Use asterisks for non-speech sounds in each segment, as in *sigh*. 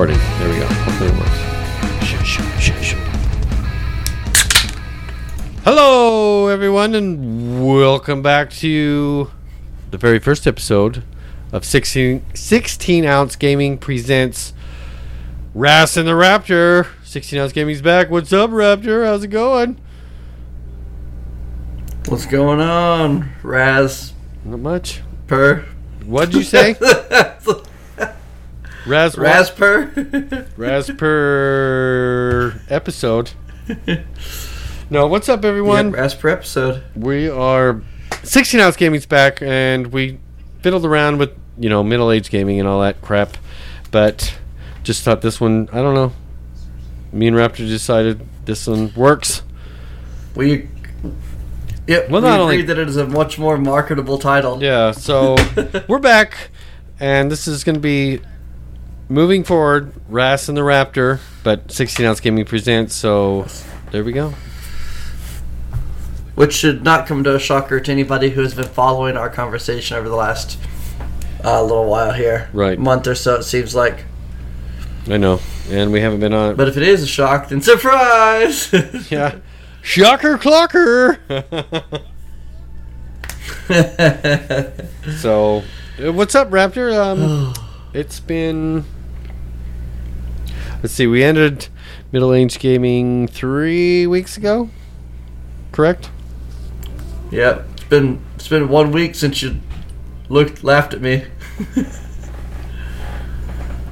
we go. Recording. There we go. Hopefully it works. Shh, shh, shh, shh. Hello, everyone, and welcome back to the very first episode of 16, 16 Ounce Gaming presents Raz and the Raptor. 16 Ounce Gaming's back. What's up, Raptor? How's it going? What's going on, Raz? Not much. Per. What'd you say? *laughs* Raz, Raz per. Raz per episode. No, what's up, everyone? Yep, Raz per episode. We are 16 ounce gaming's back, and we fiddled around with you know middle age gaming and all that crap, but just thought this one. I don't know. Me and Raptor decided this one works. We. Yep. Well, we not agreed only- that it is a much more marketable title. Yeah, so *laughs* we're back, and this is going to be moving forward. Raz and the Raptor, but 16 ounce gaming presents. So there we go. Which should not come to a shocker to anybody who has been following our conversation over the last uh, little while here. Right. Month or so, it seems like. I know, and we haven't been on. it. But if it is a shock, then surprise! *laughs* yeah, shocker clocker. *laughs* So, uh, what's up, Raptor? Um, *sighs* it's been. Let's see. We ended middle age gaming three weeks ago. Correct. Yeah, It's been it's been one week since you looked laughed at me.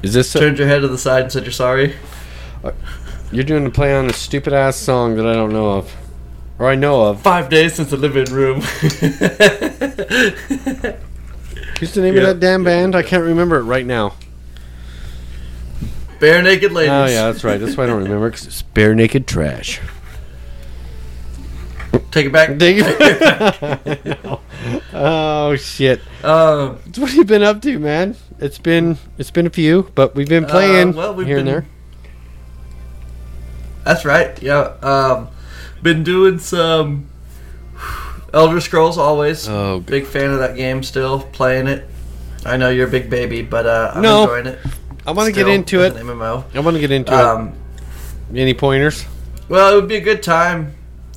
Is this Turned your head to the side and said you're sorry. Uh, you're doing the play on a stupid ass song that I don't know of, or I know of? Five days since the living room. Who's the name Yeah. of that damn band? I can't remember it right now. Barenaked Ladies. Oh yeah, that's right. That's why I don't remember because it's bare naked trash. Take it back. *laughs* Dig- it. *laughs* oh shit. Um, What have you been up to, man? It's been it's been a few, but we've been playing Uh, well, we've here and there. that's right. Yeah. Um, been doing some Elder Scrolls always. Oh. Big fan of that game. Still playing it. I know you're a big baby, but uh, I'm No. enjoying it. I want to get into it. MMO. I want to get into Um, it. Any pointers? well, it would be a good time.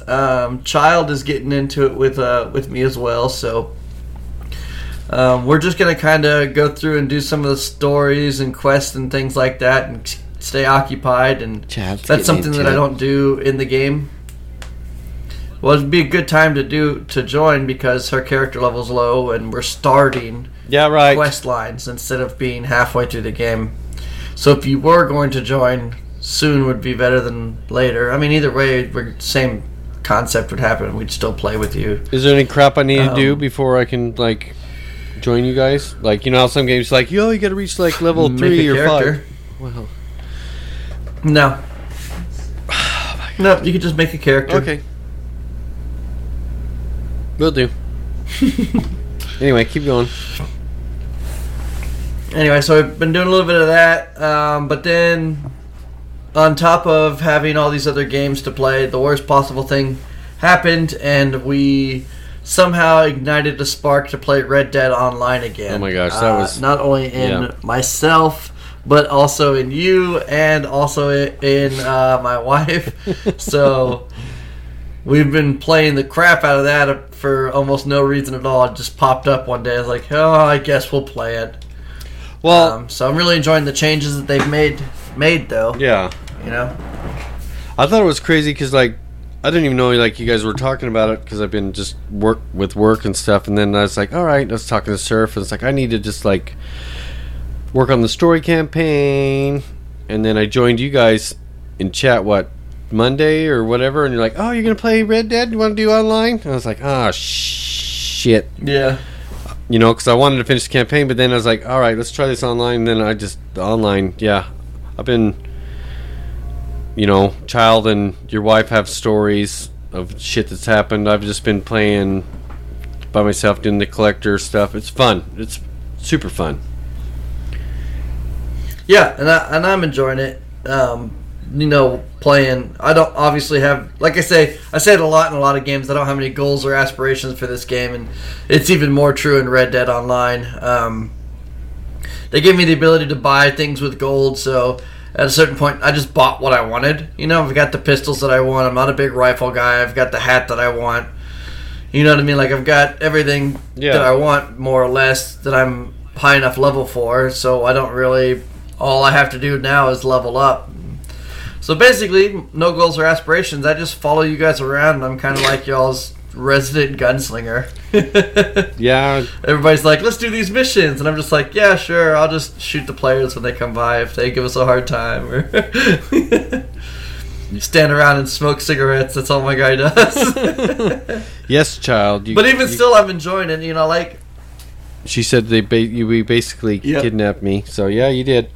Um, Child is getting into it with uh, with me as well, so um, we're just gonna kind of go through and do some of the stories and quests and things like that, and stay occupied. And Chad's that's something that I don't do in the game. Well, it'd be a good time to do to join because her character level's low, and we're starting Yeah, right. quest lines instead of being halfway through the game. So if you were going to join, soon would be better than later. I mean, either way, we're, same concept would happen. We'd still play with you. Is there any crap I need to do Um, before I can like join you guys? Like you know, how some games like yo, you got to reach like level three or character. five. Well, No. *sighs* No, you could just make a character. okay, will do. *laughs* anyway, keep going. Anyway, so I've been doing a little bit of that, um, but then on top of having all these other games to play, the worst possible thing happened, and we somehow ignited a spark to play Red Dead Online again. Oh my gosh, that Uh, was- not only in yeah. myself, but also in you, and also in uh, my *laughs* wife. so we've been playing the crap out of that for almost no reason at all. It just popped up one day. I was like, oh, I guess we'll play it. Well, Um, so I'm really enjoying the changes that they've made. Made though, yeah, you know. I thought it was crazy because like I didn't even know like you guys were talking about it because I've been just work with work and stuff, and then I was like, all right, let's talk to Surf, and it's like I need to just like work on the story campaign, and then I joined you guys in chat what Monday or whatever, and you're like, oh, you're gonna play Red Dead? You want to do online? And I was like, ah, shit, Yeah. You know, because I wanted to finish the campaign, but then I was like, all right, let's try this online. And then I just online, yeah, I've been, you know, child and your wife have stories of shit that's happened. I've just been playing by myself doing the collector stuff. It's fun. It's super fun. Yeah, and I and I'm enjoying it. Um, you know, playing. I don't obviously have, like I say, I say it a lot in a lot of games. I don't have any goals or aspirations for this game, and it's even more true in Red Dead Online. Um, they gave me the ability to buy things with gold. So at a certain point, I just bought what I wanted. You know, I've got the pistols that I want. I'm not a big rifle guy. I've got the hat that I want. You know what I mean? Like I've got everything Yeah. that I want more or less that I'm high enough level for. So I don't really. All I have to do now is level up. So basically, no goals or aspirations. I just follow you guys around, and I'm kind of like y'all's resident gunslinger. *laughs* Yeah, Everybody's like, let's do these missions. And I'm just like, yeah, sure. I'll just shoot the players when they come by if they give us a hard time. Or *laughs* stand around and smoke cigarettes. That's all my guy does. *laughs* yes, child. You, but even you- still, I'm enjoying it. You know, like, she said they ba- you we basically Yep. kidnapped me. So yeah, you did.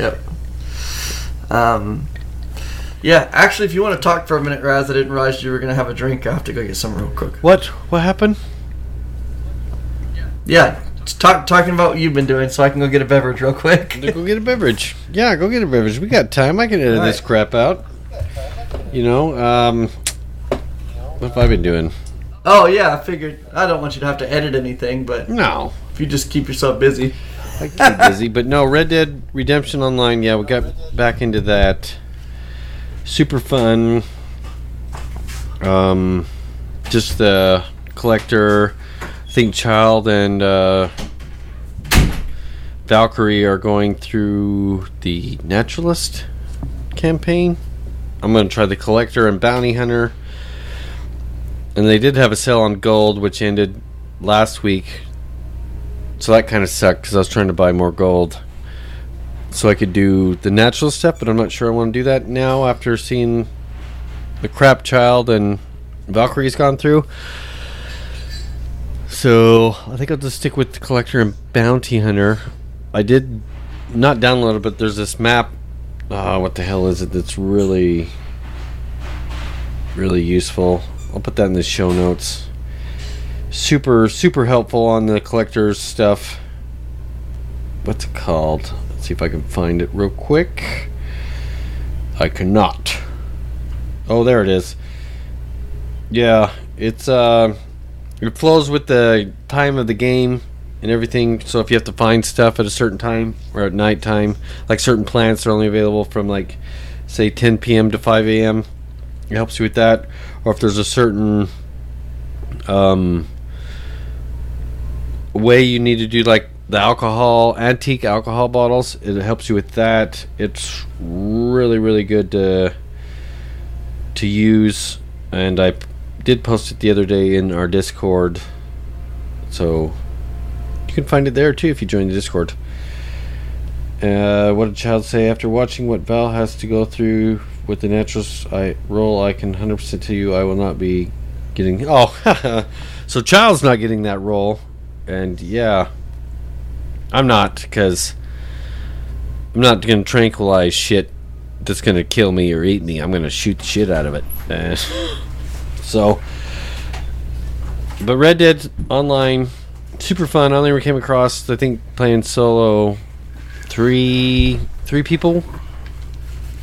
yep. Um, yeah, actually, if you want to talk for a minute, Raz, I didn't realize you were going to have a drink. I have to go get some real quick. What? What happened? Yeah, just talk, talking about what you've been doing so I can go get a beverage real quick. go get a beverage. Yeah, go get a beverage. We got time. I can edit this crap out. You know, um, what have I been doing? oh, yeah, I figured. I don't want you to have to edit anything, but No, if you just keep yourself busy. I keep busy. But no, Red Dead Redemption Online. Yeah, we got back into that. Super fun. Um, just the collector. I think Child and uh, Valkyrie are going through the Naturalist campaign. I'm going to try the collector and bounty hunter. And they did have a sale on gold, which ended last week. So that kind of sucked because I was trying to buy more gold. So I could do the natural stuff, but I'm not sure I want to do that now after seeing the crap child and Valkyrie's gone through. So I think I'll just stick with the collector and bounty hunter. I did not download it, but there's this map. Uh, what the hell is it? That's really, really useful. I'll put that in the show notes. Super, super helpful on the collector's stuff. What's it called? Let's see if I can find it real quick. I cannot. Oh, there it is. Yeah, it's uh, it flows with the time of the game and everything. So if you have to find stuff at a certain time or at night time, like certain plants are only available from like say 10 p.m. to 5 a.m. It helps you with that. Or if there's a certain um, way you need to do like the alcohol antique alcohol bottles it helps you with that. It's really really good to to use and I did post it the other day in our discord. So you can find it there too if you join the discord. Uh, what did child say? After watching what val has to go through with the natural I, role i can 100% tell you i will not be getting oh *laughs* so child's not getting that role and yeah i'm not because i'm not gonna tranquilize shit that's gonna kill me or eat me. I'm gonna shoot the shit out of it. *laughs* So but red dead online super fun. I only ever came across i think playing solo three three people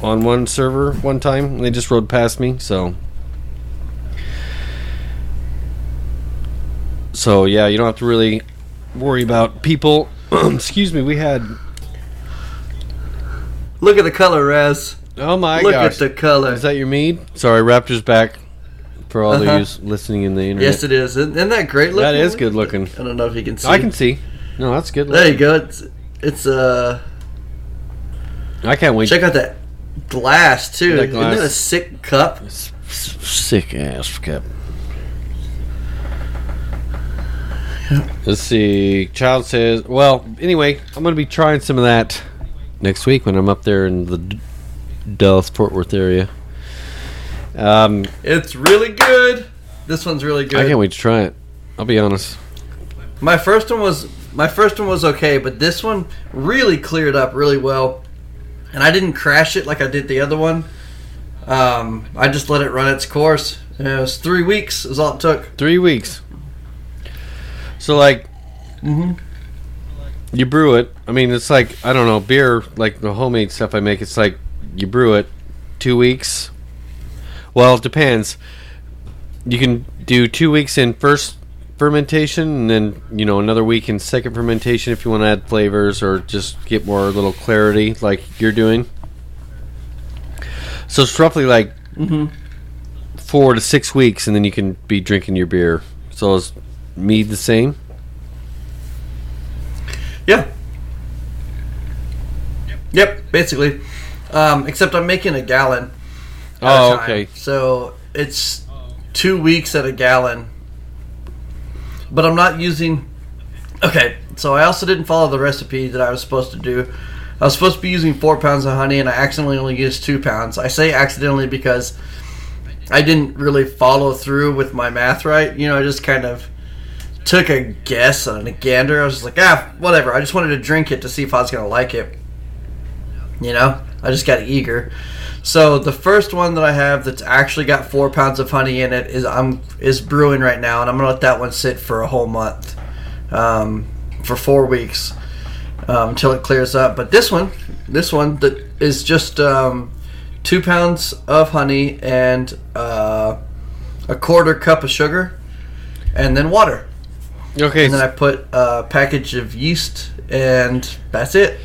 on one server one time. They just rode past me so so yeah you don't have to really worry about people *clears throat* excuse me we had Look at the color, Raz. oh my god. Look gosh at the color. is that your mead sorry raptor's back for all Uh-huh. of you listening in the internet yes, it is. Isn't isn't that great looking? that is good looking I don't know if you can see. i can see no that's good There you go. It's it's uh. i can't wait Check out that glass too. That Isn't that a sick cup? Sick ass cup *laughs* Let's see. Child says, "Well, anyway, I'm going to be trying some of that next week when I'm up there in the D- Dallas Fort Worth area. Um, It's really good. This one's really good. I can't wait to try it. I'll be honest. My first one was my first one was okay, but this one really cleared up really well, and I didn't crash it like I did the other one. Um, I just let it run its course. And it was three weeks is all it took. Three weeks. So, like, Mm-hmm. you brew it. I mean, it's like I don't know beer, like the homemade stuff I make. It's like you brew it two weeks. Well, it depends. You can do two weeks in first fermentation, and then you know another week in second fermentation if you want to add flavors or just get more little clarity, like you're doing. So it's roughly like four to six weeks, and then you can be drinking your beer. So is mead the same? Yeah. Yep, basically. Um, except I'm making a gallon. a Oh, okay. So it's two weeks at a gallon. But I'm not using. Okay, so I also didn't follow the recipe that I was supposed to do. I was supposed to be using four pounds of honey, and I accidentally only used two pounds. I say accidentally because I didn't really follow through with my math right. You know, I just kind of took a guess on a gander. I was just like, ah, whatever. I just wanted to drink it to see if I was gonna like it. You know, I just got eager. So the first one that I have that's actually got four pounds of honey in it is I'm is brewing right now, and I'm gonna let that one sit for a whole month, um, for four weeks, um, until it clears up. But this one, this one that is just um, two pounds of honey and uh, a quarter cup of sugar, and then water. Okay, And then I put a package of yeast, and that's it.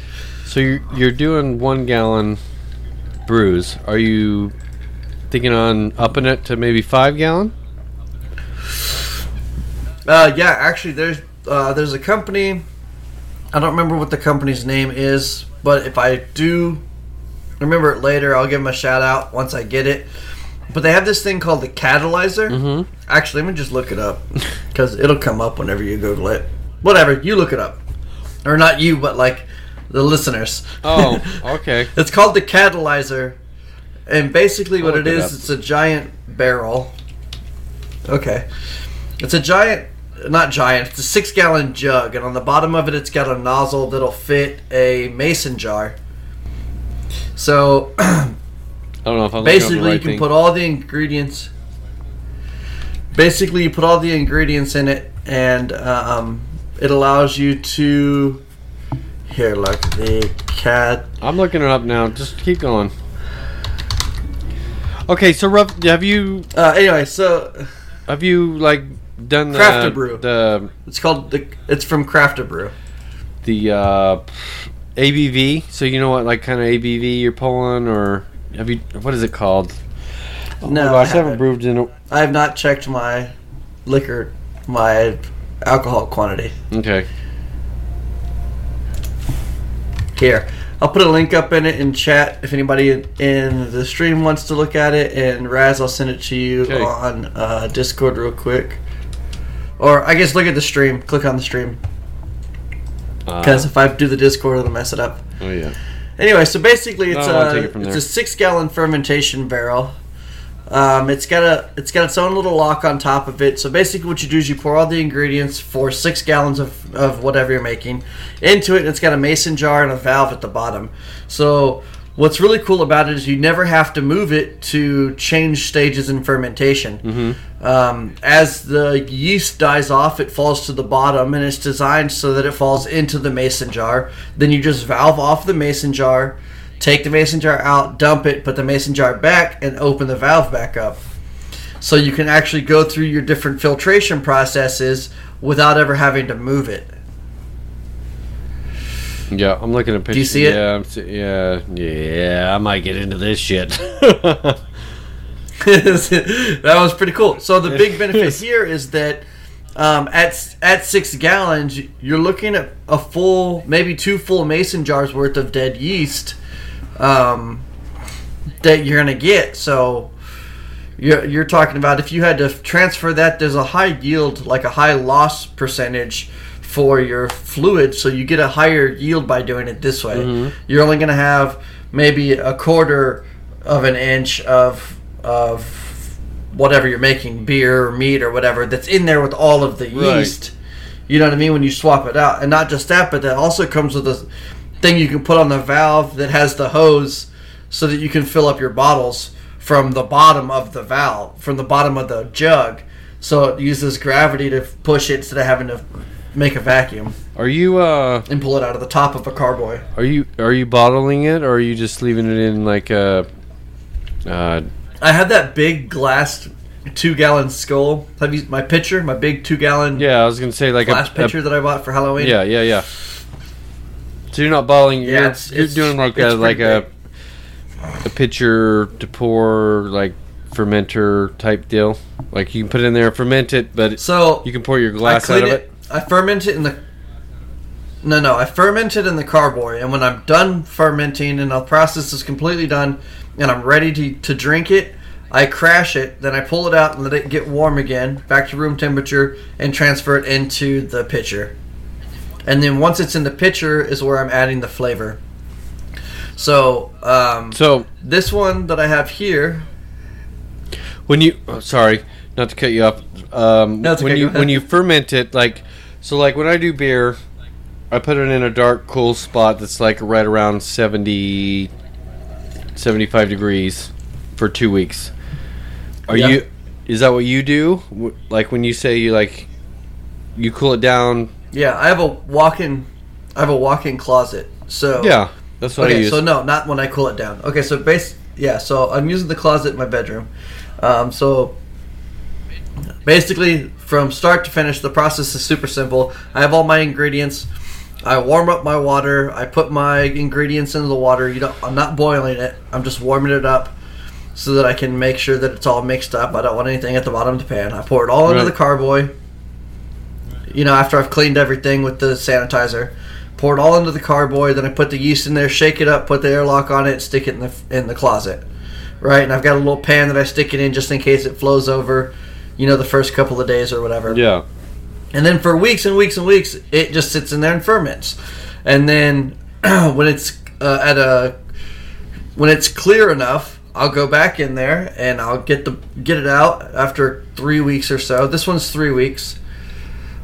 so you're, you're doing one gallon brews. Are you thinking on upping it to maybe five gallon? Uh, yeah, actually, there's uh, there's a company. I don't remember what the company's name is, but if I do remember it later, I'll give them a shout out once I get it. But they have this thing called the catalyzer. Mhm. Actually, let me just look it up because it'll come up whenever you Google it. Whatever, you look it up, or not you, but like the listeners. Oh, *laughs* okay. It's called the catalyzer, and basically what I'll it it is, it's a giant barrel. Okay, it's a giant, not giant. It's a six-gallon jug, and on the bottom of it, it's got a nozzle that'll fit a mason jar. So *clears throat* don't know if I'm looking up the basically, right you can thing. put all the ingredients. Basically, you put all the ingredients in it, and um, it allows you to. Here, look the cat. I'm looking it up now. Just keep going. Okay, so rough. Have you Uh, anyway, so have you like done the Craft A Brew. the It's called the. It's from Craft A Brew. the uh, ABV? So you know what like kind of ABV you're pulling, or have you? What is it called? Oh No, I gosh, I haven't haven't. brewed in. A, I have not checked my liquor, my alcohol quantity. okay. Here, I'll put a link up in it in chat if anybody in the stream wants to look at it. And Raz, I'll send it to you Okay. on uh, Discord real quick. Or I guess look at the stream. Click on the stream Uh, because if I do the Discord, it'll mess it up. oh yeah. Anyway, so basically, it's No, a it it's there. a six gallon fermentation barrel. Um, it's got a it's got its own little lock on top of it. So basically, what you do is you pour all the ingredients for six gallons of, of whatever you're making into it, and it's got a mason jar and a valve at the bottom. So what's really cool about it is you never have to move it to change stages in fermentation. Um, as the yeast dies off, it falls to the bottom, and it's designed so that it falls into the mason jar. Then you just valve off the mason jar, take the mason jar out, dump it, put the mason jar back, and open the valve back up. So you can actually go through your different filtration processes without ever having to move it. Yeah, I'm looking at pictures. Do you see it? Yeah, I'm see- yeah, yeah. I might get into this shit. *laughs* that was pretty cool. So the big benefit *laughs* here is that um, at at six gallons, you're looking at a full, maybe two full mason jars worth of dead yeast um, that you're gonna get. So you're you're talking about if you had to transfer that, there's a high yield, like a high loss percentage for your fluid, so you get a higher yield by doing it this way. Mm-hmm. You're only gonna have maybe a quarter of an inch of of whatever you're making, beer or meat or whatever, that's in there with all of the Right. yeast. You know what I mean? When you swap it out, and not just that, but that also comes with a thing you can put on the valve that has the hose, so that you can fill up your bottles from the bottom of the valve, from the bottom of the jug. So it uses gravity to push it instead of having to make a vacuum are you uh and pull it out of the top of a carboy. are you are you bottling it or are you just leaving it in like a uh I have that big glass two gallon skull. Have you my pitcher, my big two gallon Yeah, I was gonna say like a, glass a pitcher that I bought for Halloween? yeah, yeah, yeah. So you're not bottling. Yeah, you're, it's- you're it's- doing like it's a like pretty a a pitcher to pour like fermenter type deal. Like you can put it in there, and ferment it, but So you can pour your I glass out clean of it. it. I ferment it in the. No, no, I ferment it in the carboy, and when I'm done fermenting and the process is completely done, and I'm ready to, to drink it, I crash it. Then I pull it out and let it get warm again, back to room temperature, and transfer it into the pitcher. And then once it's in the pitcher, is where I'm adding the flavor. So um, So this one that I have here, when you oh, sorry, not to cut you off. Um, No, it's when you when you ferment it, like so, like when I do beer, I put it in a dark, cool spot that's like right around 70, 75 degrees for two weeks. Are Yeah. you? Is that what you do? Like when you say you like, you cool it down? yeah, I have a walk-in, I have a walk-in closet. So Yeah, that's what I okay, use. so no, not when I cool it down. Okay, so base, yeah, so I'm using the closet in my bedroom. Um, so basically, from start to finish, the process is super simple. I have all my ingredients. I warm up my water. I put my ingredients into the water. You know, I'm not boiling it. I'm just warming it up so that I can make sure that it's all mixed up. I don't want anything at the bottom of the pan. I pour it all into the carboy. You know, after I've cleaned everything with the sanitizer, pour it all into the carboy. Then I put the yeast in there, shake it up, put the airlock on it, stick it in the in the closet. Right, and I've got a little pan that I stick it in just in case it flows over. You know, the first couple of days or whatever. yeah, And then for weeks and weeks and weeks, it just sits in there and ferments. And then *clears throat* when it's uh, at a when it's clear enough, I'll go back in there and I'll get the get it out after three weeks or so. This one's three weeks.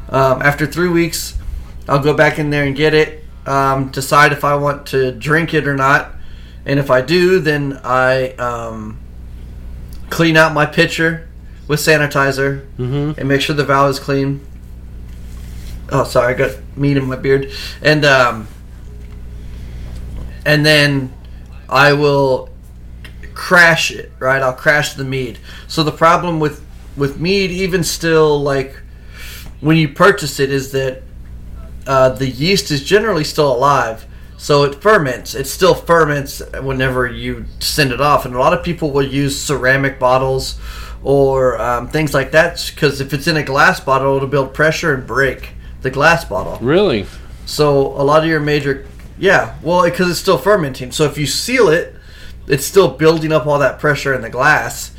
Um, after three weeks, I'll go back in there and get it. Um, decide if I want to drink it or not. And if I do, then I um, clean out my pitcher with sanitizer mm-hmm. and make sure the valve is clean. Oh, sorry, I got meat in my beard, and um, and then I will crash it. Right, I'll crash the mead. So the problem with with mead, even still, like when you purchase it, is that uh, the yeast is generally still alive. So it ferments. It still ferments whenever you send it off, and a lot of people will use ceramic bottles or um, things like that because if it's in a glass bottle, it'll build pressure and break the glass bottle. Really? So a lot of your major, yeah, well, because it's still fermenting. So if you seal it, it's still building up all that pressure in the glass,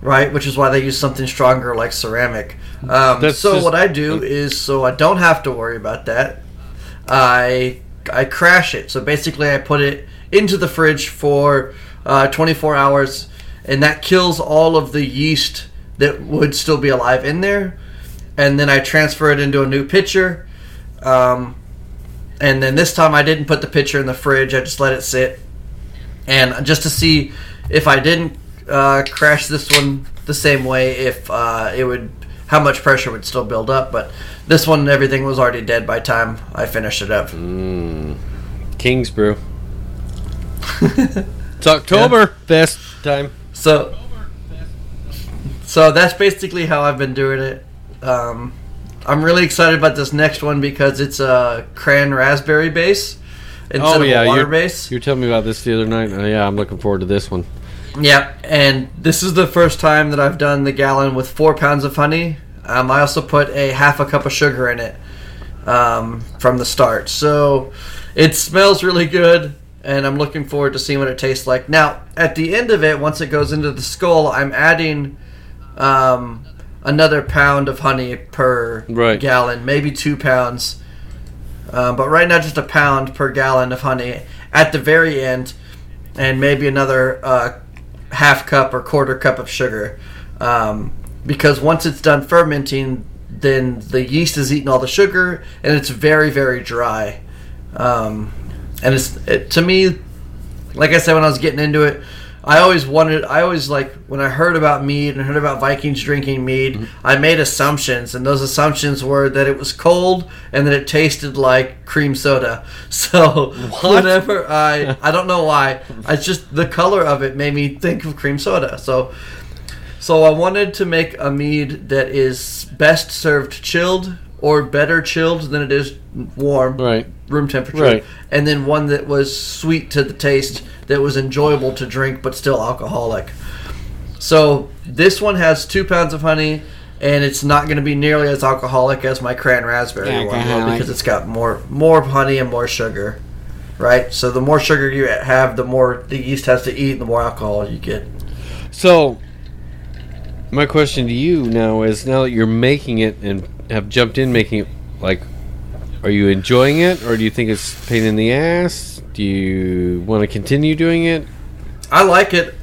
right? Which is why they use something stronger like ceramic. Um, so just- what I do is, so I don't have to worry about that. I I crash it. So basically, I put it into the fridge for uh, 24 hours, and that kills all of the yeast that would still be alive in there. And then I transfer it into a new pitcher. Um, and then this time I didn't put the pitcher in the fridge. I just let it sit, and just to see if I didn't uh, crash this one the same way, if uh, it would, how much pressure would still build up. But this one, everything was already dead by time I finished it up. Mm. King's brew. *laughs* It's October best time. So, so that's basically how I've been doing it. Um, I'm really excited about this next one because it's a cran raspberry base instead Oh, of yeah, a water you're- base. You were telling me about this the other night. Uh, yeah, I'm looking forward to this one. Yeah, and this is the first time that I've done the gallon with four pounds of honey. Um, I also put a half a cup of sugar in it um, from the start, so it smells really good, and I'm looking forward to seeing what it tastes like. Now, at the end of it, once it goes into the skull, I'm adding um, another pound of honey per Right. gallon, maybe two pounds. Um, but right now, just a pound per gallon of honey at the very end, and maybe another uh, half cup or quarter cup of sugar. Um, because once it's done fermenting, then the yeast has eaten all the sugar, and it's very, very dry. Um, and it's it, to me, like I said when I was getting into it, I always wanted. I always like when I heard about mead and heard about Vikings drinking mead. Mm-hmm. I made assumptions, and those assumptions were that it was cold and that it tasted like cream soda. *laughs* So What? whenever I, *laughs* I don't know why, I just the color of it made me think of cream soda. So So I wanted to make a mead that is best served chilled or better chilled than it is warm, Right. room temperature, Right. and then one that was sweet to the taste, that was enjoyable to drink but still alcoholic. So this one has two pounds of honey, and it's not going to be nearly as alcoholic as my cran raspberry one will because it's got more more honey and more sugar. Right, so the more sugar you have, the more the yeast has to eat, the more alcohol you get. So, my question to you now is: now that you're making it and have jumped in making it, like, are you enjoying it, or do you think it's pain in the ass? Do you want to continue doing it? I like it.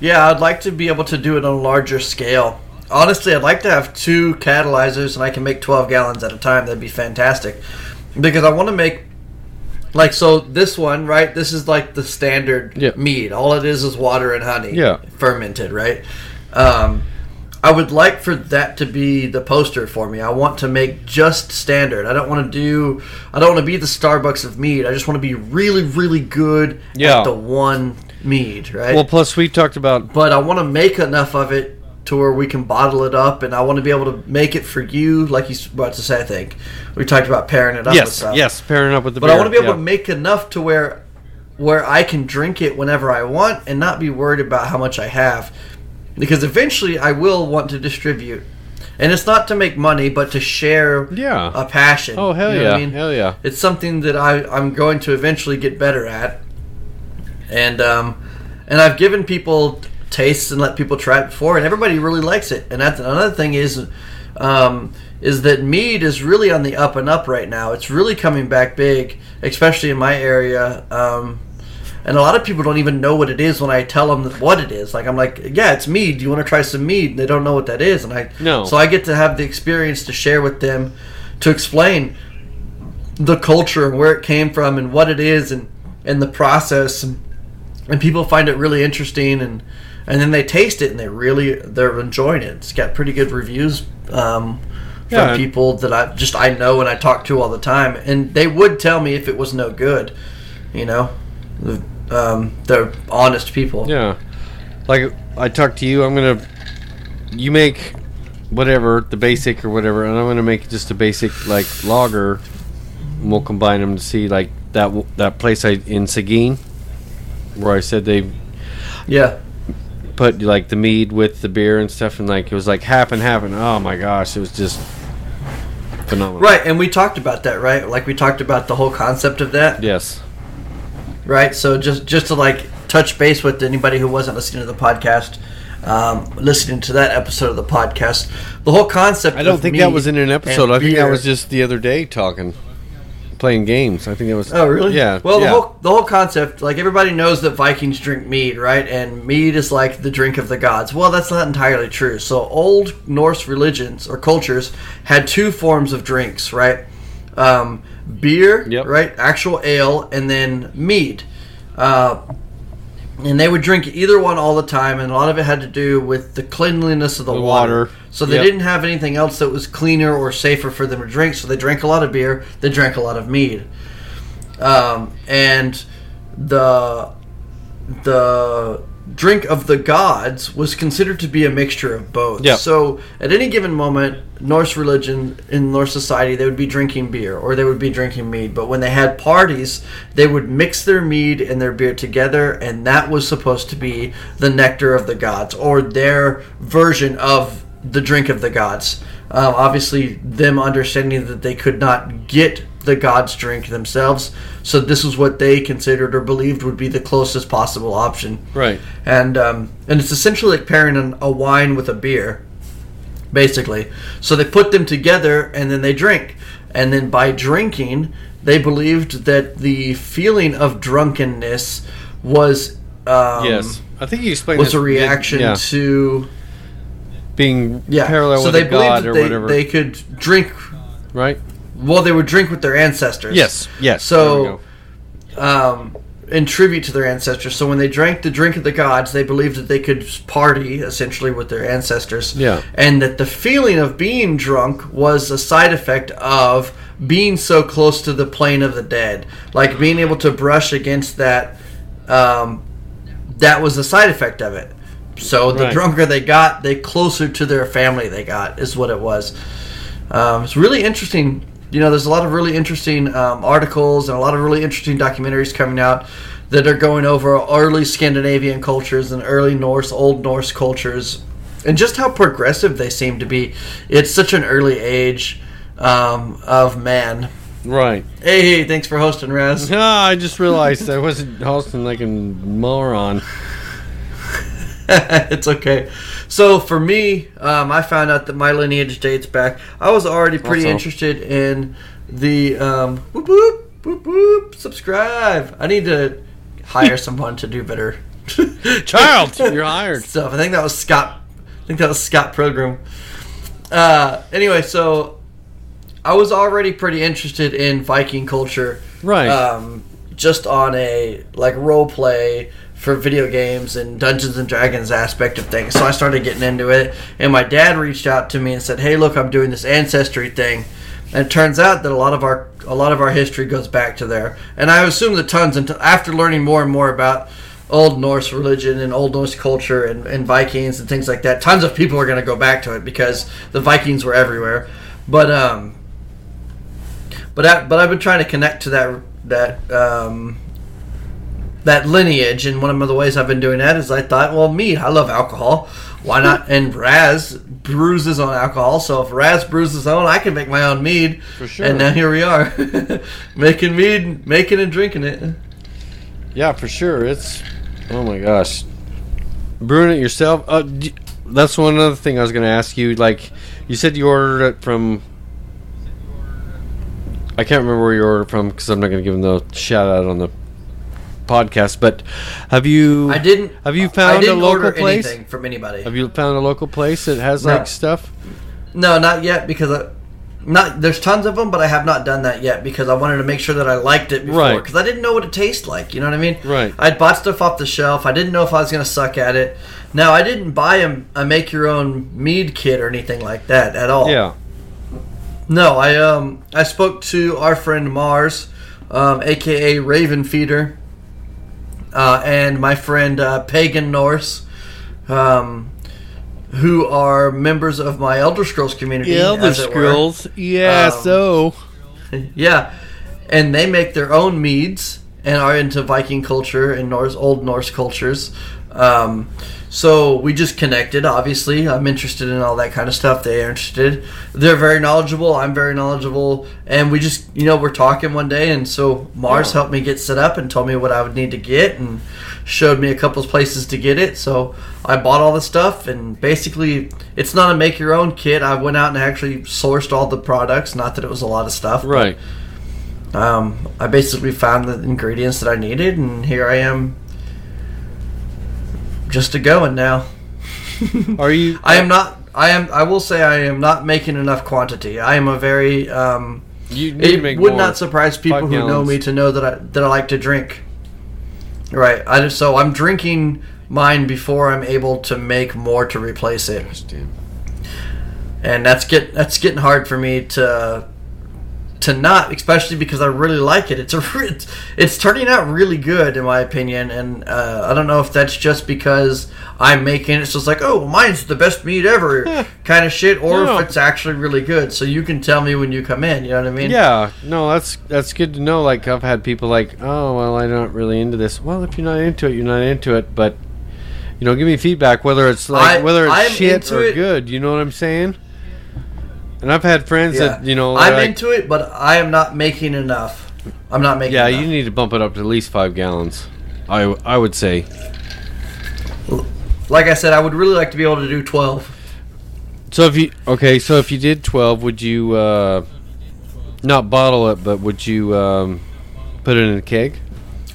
Yeah, I'd like to be able to do it on a larger scale. Honestly, I'd like to have two catalyzers and I can make 12 gallons at a time. That'd be fantastic. Because I want to make, like, so this one, right? This is like the standard Yeah. mead. All it is is water and honey. Yeah. Fermented, right? Um, I would like for that to be the poster for me. I want to make just standard. I don't want to do. I don't want to be the Starbucks of mead. I just want to be really, really good Yeah. at the one mead, right? Well, plus we talked about but I want to make enough of it to where we can bottle it up, and I want to be able to make it for you, like you about to say. I think we talked about pairing it up. with yes, stuff. yes, pairing up with the. But beer, I want to be able yeah. to make enough to where where I can drink it whenever I want, and not be worried about how much I have, because eventually I will want to distribute. And it's not to make money, but to share Yeah. a passion. Oh hell You know yeah, I mean? hell yeah. it's something that I, I'm going to eventually get better at. And um, and I've given people tastes and let people try it before, and everybody really likes it. And that's another thing is um, is that mead is really on the up and up right now. It's really coming back big, especially in my area. Um, and a lot of people don't even know what it is when I tell them what it is. Like I'm like, yeah, it's mead. Do you want to try some mead? And they don't know what that is, and I No. So I get to have the experience to share with them, to explain the culture and where it came from and what it is and and the process and, and people find it really interesting and and then they taste it and they really they're enjoying it. It's got pretty good reviews um, from Yeah. people that I just I know and I talk to all the time and they would tell me if it was no good, you know. Um, they're honest people. Yeah. Like I talked to you, I'm gonna you make whatever the basic or whatever, and I'm gonna make just a basic like lager. And we'll combine them to see like that w- that place I in Seguin, where I said they Yeah. put like the mead with the beer and stuff, and like it was like half and half, and oh my gosh, it was just phenomenal. Right, and we talked about that, right? Like we talked about the whole concept of that. Yes. Right? So just just to like touch base with anybody who wasn't listening to the podcast, um, listening to that episode of the podcast, the whole concept. I don't think that was in an episode. I think that was just the other day talking, playing games. I think that was. Oh really? Yeah. Well, yeah. the whole the whole concept, like everybody knows that Vikings drink mead, right? And mead is like the drink of the gods. Well, that's not entirely true. So old Norse religions or cultures had two forms of drinks, right? Um, beer, Yep. right? Actual ale, and then mead. Uh, and they would drink either one all the time, and a lot of it had to do with the cleanliness of the, The water. water. So they Yep. didn't have anything else that was cleaner or safer for them to drink. So they drank a lot of beer. They drank a lot of mead um, and the the drink of the gods was considered to be a mixture of both. Yeah. So at any given moment, Norse religion in Norse society, they would be drinking beer or they would be drinking mead. But when they had parties, they would mix their mead and their beer together, and that was supposed to be the nectar of the gods or their version of the drink of the gods. Um, obviously, them understanding that they could not get the gods' drink themselves, so this was what they considered or believed would be the closest possible option. Right. And um, and it's essentially like pairing an, a wine with a beer, basically. So they put them together and then they drink, and then by drinking, they believed that the feeling of drunkenness was um, yes. I think you explained was a reaction yeah, to being yeah. parallel so with they believed god that or they, whatever. they could drink. right. Well, they would drink with their ancestors. Yes. Yes. So- there we go. um, in tribute to their ancestors. So when they drank the drink of the gods, they believed that they could party essentially with their ancestors. Yeah. And that the feeling of being drunk was a side effect of being so close to the plane of the dead. Like being able to brush against that, um, that was a side effect of it. So the Right. drunker they got, the closer to their family they got, is what it was. Um, it's really interesting. You know, there's a lot of really interesting um, articles and a lot of really interesting documentaries coming out that are going over early Scandinavian cultures and early Norse, Old Norse cultures, and just how progressive they seem to be. It's such an early age um, of man. Right. Hey, thanks for hosting, Raz. *laughs* Ah, I just realized I wasn't hosting like a moron. *laughs* it's okay. So for me, um, I found out that my lineage dates back. I was already pretty Also- interested in the um, whoop whoop whoop whoop subscribe. I need to hire *laughs* someone to do better *laughs* Child, *laughs* you're hired. stuff. I think that was Scott. I think that was Scott Program. Uh, anyway, so I was already pretty interested in Viking culture Right. um, just on a like role play for video games and Dungeons and Dragons aspect of things. So I started getting into it, and my dad reached out to me and said, "Hey, look, I'm doing this ancestry thing." And it turns out that a lot of our a lot of our history goes back to there, and I assume that tons. until after learning more and more about Old Norse religion and Old Norse culture and, and Vikings and things like that, tons of people are going to go back to it because the Vikings were everywhere. But um, but I, but I've been trying to connect to that that um, that lineage, and one of the ways I've been doing that is I thought, well, me, I love alcohol. Why not? *laughs* And Raz brews his own alcohol, so if Raz brews his own, I can make my own mead. For sure. And now here we are, *laughs* making mead, making and drinking it. Yeah, for sure. It's oh my gosh, brewing it yourself. Uh, d- that's one other thing I was going to ask you. Like, you said you ordered it from. I can't remember where you ordered from because I'm not going to give them the shout out on the podcast. But have you? I didn't. Have you found a didn't local order place? anything from anybody. Have you found a local place that has No. like stuff? No, not yet because I, not there's tons of them, but I have not done that yet because I wanted to make sure that I liked it before Right. because I didn't know what it tastes like. You know what I mean? Right. I'd bought stuff off the shelf. I didn't know if I was going to suck at it. Now I didn't buy a, a make your own mead kit or anything like that at all. Yeah. No, I um I spoke to our friend Mars, um, aka Raven Feeder, uh, and my friend uh, Pagan Norse, um, who are members of my Elder Scrolls community. Elder as it were. Scrolls. Yeah. Um, so. *laughs* Yeah, and they make their own meads and are into Viking culture and Norse old Norse cultures. Um, so we just connected. Obviously, I'm interested in all that kind of stuff. They are interested. They're very knowledgeable. I'm very knowledgeable, and we just you know we're talking one day, and so Mars Yeah. helped me get set up and told me what I would need to get and showed me a couple of places to get it. So I bought all the stuff, and basically it's not a make your own kit. I went out and actually sourced all the products. Not that it was a lot of stuff, but Right. um, I basically found the ingredients that I needed, and here I am, just a going now. *laughs* Are you? I am not. I am. I will say I am not making enough quantity. I am a very. Um, You need to it make would more. not surprise people Five who know me to know that I that I like to drink. Right. I just so I'm drinking mine before I'm able to make more to replace it, and that's get that's getting hard for me to to not, especially because I really like it. It's a it's, it's turning out really good in my opinion, and uh, I don't know if that's just because I'm making it's just like oh mine's the best meat ever *laughs* Yeah. kind of shit, or No. if it's actually really good. So you can tell me when you come in. You know what I mean? Yeah, no, that's that's good to know. Like I've had people like, oh well, I'm not really into this. Well, if you're not into it, you're not into it. But you know, give me feedback whether it's like I- whether it's I'm shit or it. good. You know what I'm saying? And I've had friends Yeah. that you know, I'm like, into it, but I am not making enough. I'm not making. yeah, enough. you need to bump it up to at least five gallons. I I would say. Like I said, I would really like to be able to do twelve. So if you okay, so if you did twelve, would you uh, not bottle it, but would you um, put it in a keg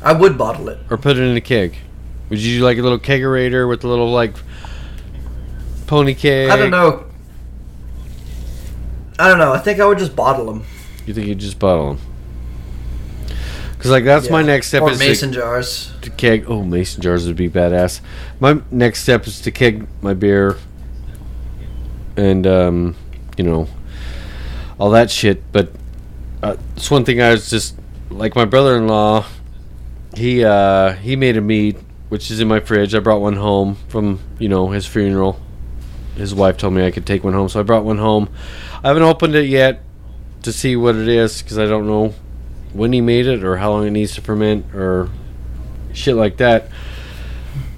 I would bottle it. or put it in a keg? Would you do like a little kegerator with a little like pony keg? I don't know. I don't know. I think I would just bottle them. You think you'd just bottle them? Because like that's my next step or is mason jars. to, to keg. Oh, mason jars would be badass. My next step is to keg my beer, and um, you know, all that shit. But uh, it's one thing I was just like my brother-in-law. He uh, he made a mead which is in my fridge. I brought one home from you know his funeral. His wife told me I could take one home, so I brought one home. I haven't opened it yet to see what it is because I don't know when he made it or how long it needs to ferment or shit like that.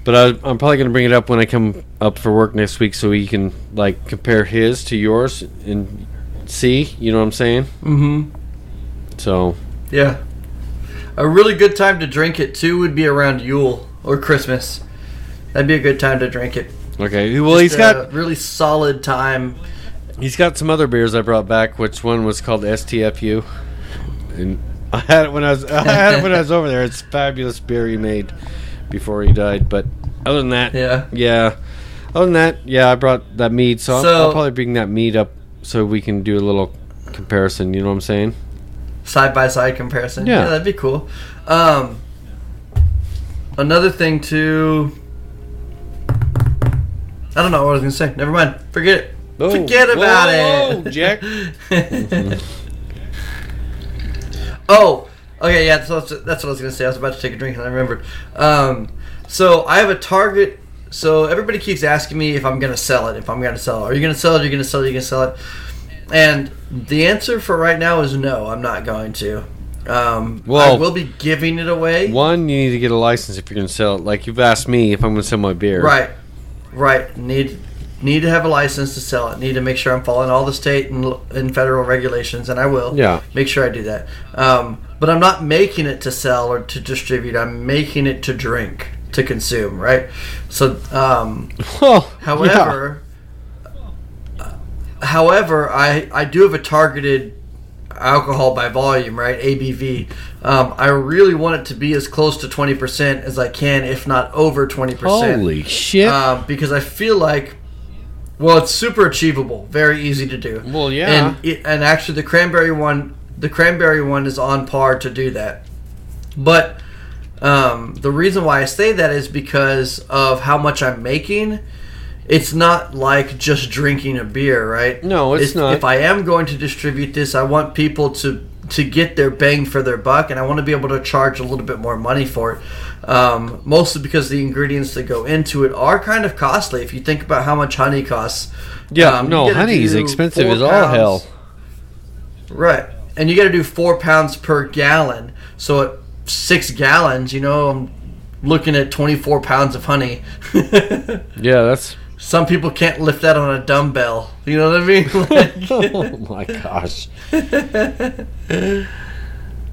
But I, I'm probably gonna bring it up when I come up for work next week, so we can like compare his to yours and see. You know what I'm saying? Mm-hmm. So Yeah. A really good time to drink it too would be around Yule or Christmas. That'd be a good time to drink it. okay. Well, Just he's got really solid time. He's got some other beers I brought back, which one was called STFU, and I had it when I was I had it when I was over there. It's fabulous beer he made before he died. But other than that, Yeah. yeah. Other than that, yeah, I brought that mead, so, I'll, I'll probably bring that mead up so we can do a little comparison. You know what I'm saying? Side by side comparison. Yeah. that'd be cool. Um, another thing too. I don't know what I was gonna say. Never mind. Forget it. Oh, Forget about whoa, it. whoa, Jack. *laughs* *laughs* oh, okay, yeah. So that's, that's what I was gonna say. I was about to take a drink and I remembered. Um, so I have a target. So everybody keeps asking me if I'm gonna sell it. If I'm gonna sell it, are you gonna sell it? Are you gonna sell it? Are you gonna sell it? And the answer for right now is no. I'm not going to. Um, I will be giving it away. One, you need to get a license if you're going to sell it. Like you've asked me if I'm going to sell my beer. Right, right. Need need to have a license to sell it. Need to make sure I'm following all the state and, and federal regulations, and I will. Yeah. Make sure I do that. Um, but I'm not making it to sell or to distribute. I'm making it to drink, to consume. Right. So, um, *laughs* Well, however, however, I I do have a targeted alcohol by volume, right? ABV. Um, I really want it to be as close to 20% as I can, if not over 20%. holy shit. Um, because I feel like, well, it's super achievable, very easy to do. Well, yeah. and it, and actually the cranberry one, the cranberry one is on par to do that. But um, the reason why I say that is because of how much I'm making. It's not like just drinking a beer, right? No, it's not. If I am going to distribute this, I want people to to get their bang for their buck, and I want to be able to charge a little bit more money for it. Um, mostly because the ingredients that go into it are kind of costly. If you think about how much honey costs, yeah, um, no, honey is expensive as all hell. right? And you got to do four pounds per gallon. So at six gallons, you know, I'm looking at twenty four pounds of honey. *laughs* Yeah, that's. Some people can't lift that on a dumbbell. You know what I mean? *laughs* Like- oh my gosh. *laughs*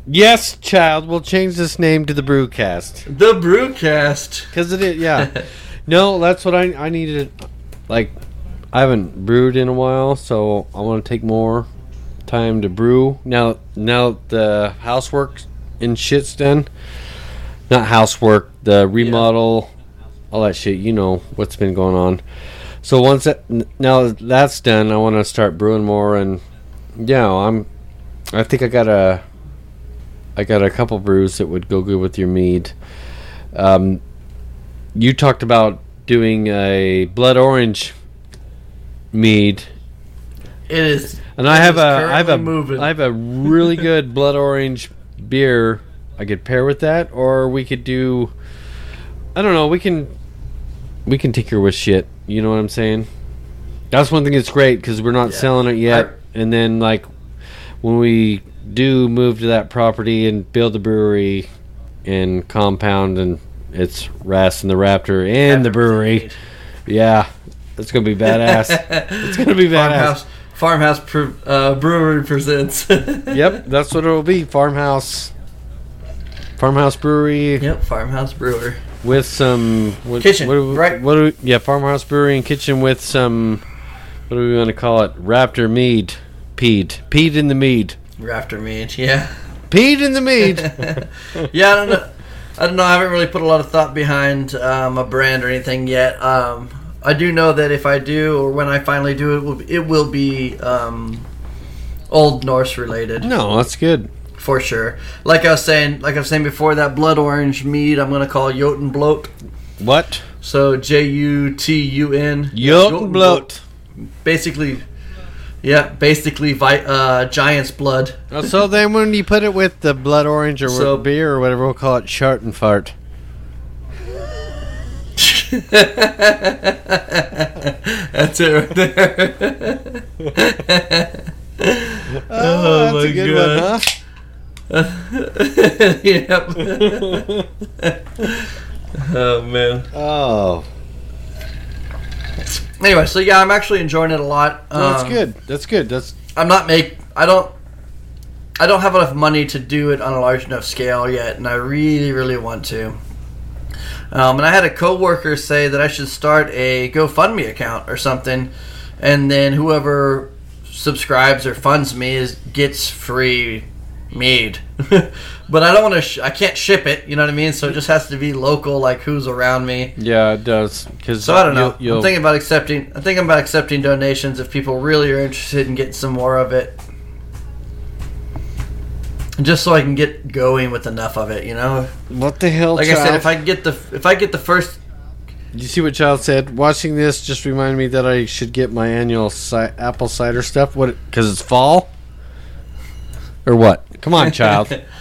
yes, child, we'll change this name to the Brewcast. the Brewcast. Because it is, yeah. *laughs* no, that's what I, I needed. Like, I haven't brewed in a while, so I want to take more time to brew. Now, now the housework and shit's done. Not housework, the remodel, all that shit. You know what's been going on. So once that now that's done, I want to start brewing more, and yeah, I'm. I think I got a. I got a couple brews that would go good with your mead. Um, you talked about doing a blood orange mead, It is. and I have a I have a moving. I have a really *laughs* good blood orange beer. I could pair with that, or we could do. I don't know. We can we can tinker with shit. You know what I'm saying? That's one thing that's great because we're not Yeah. selling it yet, and then like when we do move to that property and build the brewery and compound and it's Raz and the Raptor and the brewery. Yeah, it's gonna be badass. *laughs* it's gonna be badass. Farmhouse. Farmhouse uh, Brewery presents. *laughs* Yep, that's what it'll be. Farmhouse, farmhouse brewery Yep. Farmhouse Brewer. with some what, Kitchen, What do we, right? What do we, yeah, farmhouse brewery and kitchen with some. What do we want to call it? Raptor mead, peed, peed in the mead, Rafter meat. Yeah. peed in the mead. *laughs* yeah, I don't know. I don't know. I haven't really put a lot of thought behind um, a brand or anything yet. Um, I do know that if I do, or when I finally do, it will be, it will be um, Old Norse related no, that's good. for sure. Like I was saying, like I was saying before, that blood orange mead I'm gonna call Jotun Bloat. What? So J U T U N. Jotun bloat. Basically, yeah, basically vi- uh, giant's blood. So then, when you put it with the blood orange or So- beer or whatever, we'll call it shart and fart. *laughs* That's it right there. *laughs* Oh, my that's a good God. *laughs* yep. oh man. Oh, Anyway, so yeah, I'm actually enjoying it a lot. well, that's Um, good. That's good. That's I'm not make. I don't. I don't have enough money to do it on a large enough scale yet, and I really, really want to. Um, and I had a coworker say that I should start a GoFundMe account or something, and then whoever subscribes or funds me is gets free mead. *laughs* but I don't want to. Sh- I can't ship it. You know what I mean? So it just has to be local, like who's around me. yeah, it does. Because So I don't know. You'll, I'm thinking about accepting. I think I'm about accepting donations if people really are interested in getting some more of it. Just so I can get going with enough of it, you know. what the hell? Like I said, if I get the if I get the first, you see what child said? Watching this just reminded me that I should get my annual ci- apple cider stuff. What? Because it's fall. Or what? Come on, child. anyway, *laughs*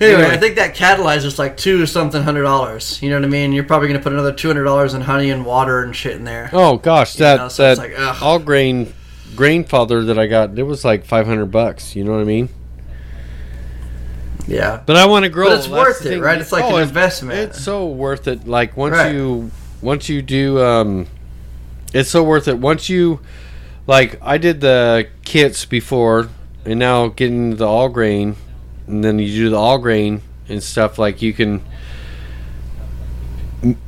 Anyway. I think that catalyzer's like two something hundred dollars. You know what I mean? You're probably gonna put another two hundred dollars in honey and water and shit in there. Oh gosh, that know, so that it's like, ugh. all grain Grainfather that I got, it was like five hundred bucks. You know what I mean? Yeah, But I want to grow. But it's that's worth the it, thing. right? It's like an it's- investment. It's so worth it. Like once Right. you once you do, um, it's so worth it. Once you like, I did the kits before, and now getting the all grain, and then you do the all grain and stuff. Like you can.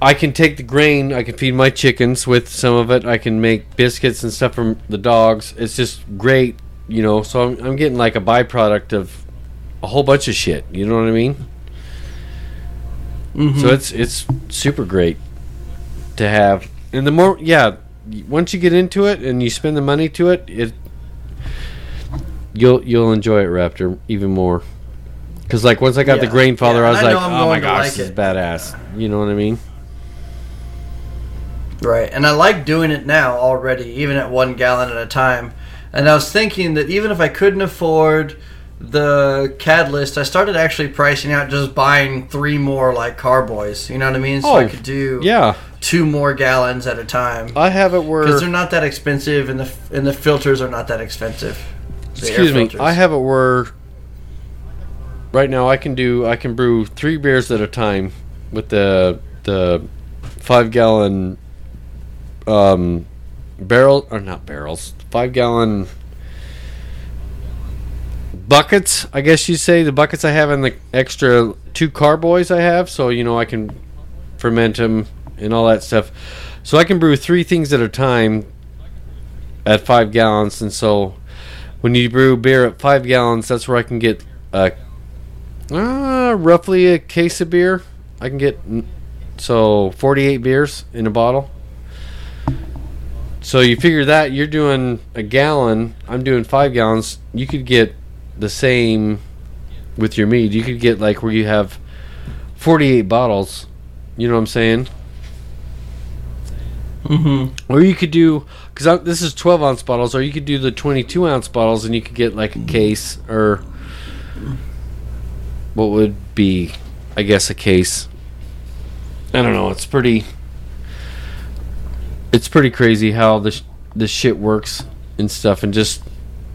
I can take the grain. I can feed my chickens with some of it. I can make biscuits and stuff from the dogs. It's just great, you know. So I'm, I'm getting like a byproduct of a whole bunch of shit. You know what I mean? Mhm. So it's it's super great to have. And the more, yeah, once you get into it and you spend the money to it, it you'll you'll enjoy it, Raptor, even more. Because like once I got the Yeah. Grainfather, Yeah, I was I like, oh my gosh, like this is badass. You know what I mean? Right, and I like doing it now already, even at one gallon at a time. And I was thinking that even if I couldn't afford the catalyst, I started actually pricing out just buying three more like carboys. You know what I mean? So I Oh, could do Yeah, two more gallons at a time I have it where because they're not that expensive, and the and the filters are not that expensive. The Excuse me. I have it where. Right now, I can do I can brew three beers at a time with the the five gallon um, barrel or not barrels five gallon buckets I guess you say the buckets I have and the extra two carboys I have so you know I can ferment them and all that stuff so I can brew three things at a time at five gallons and so when you brew beer at five gallons that's where I can get uh, uh, roughly a case of beer I can get so 48 beers in a bottle so you figure that you're doing a gallon, I'm doing five gallons. You could get the same with your mead. You could get like where you have 48 bottles. You know what I'm saying? Mhm. Or you could do because this is 12 ounce bottles, or you could do the 22 ounce bottles, and you could get like a case or what would be, I guess, a case. I don't know. It's pretty. It's pretty crazy how this this shit works and stuff, and just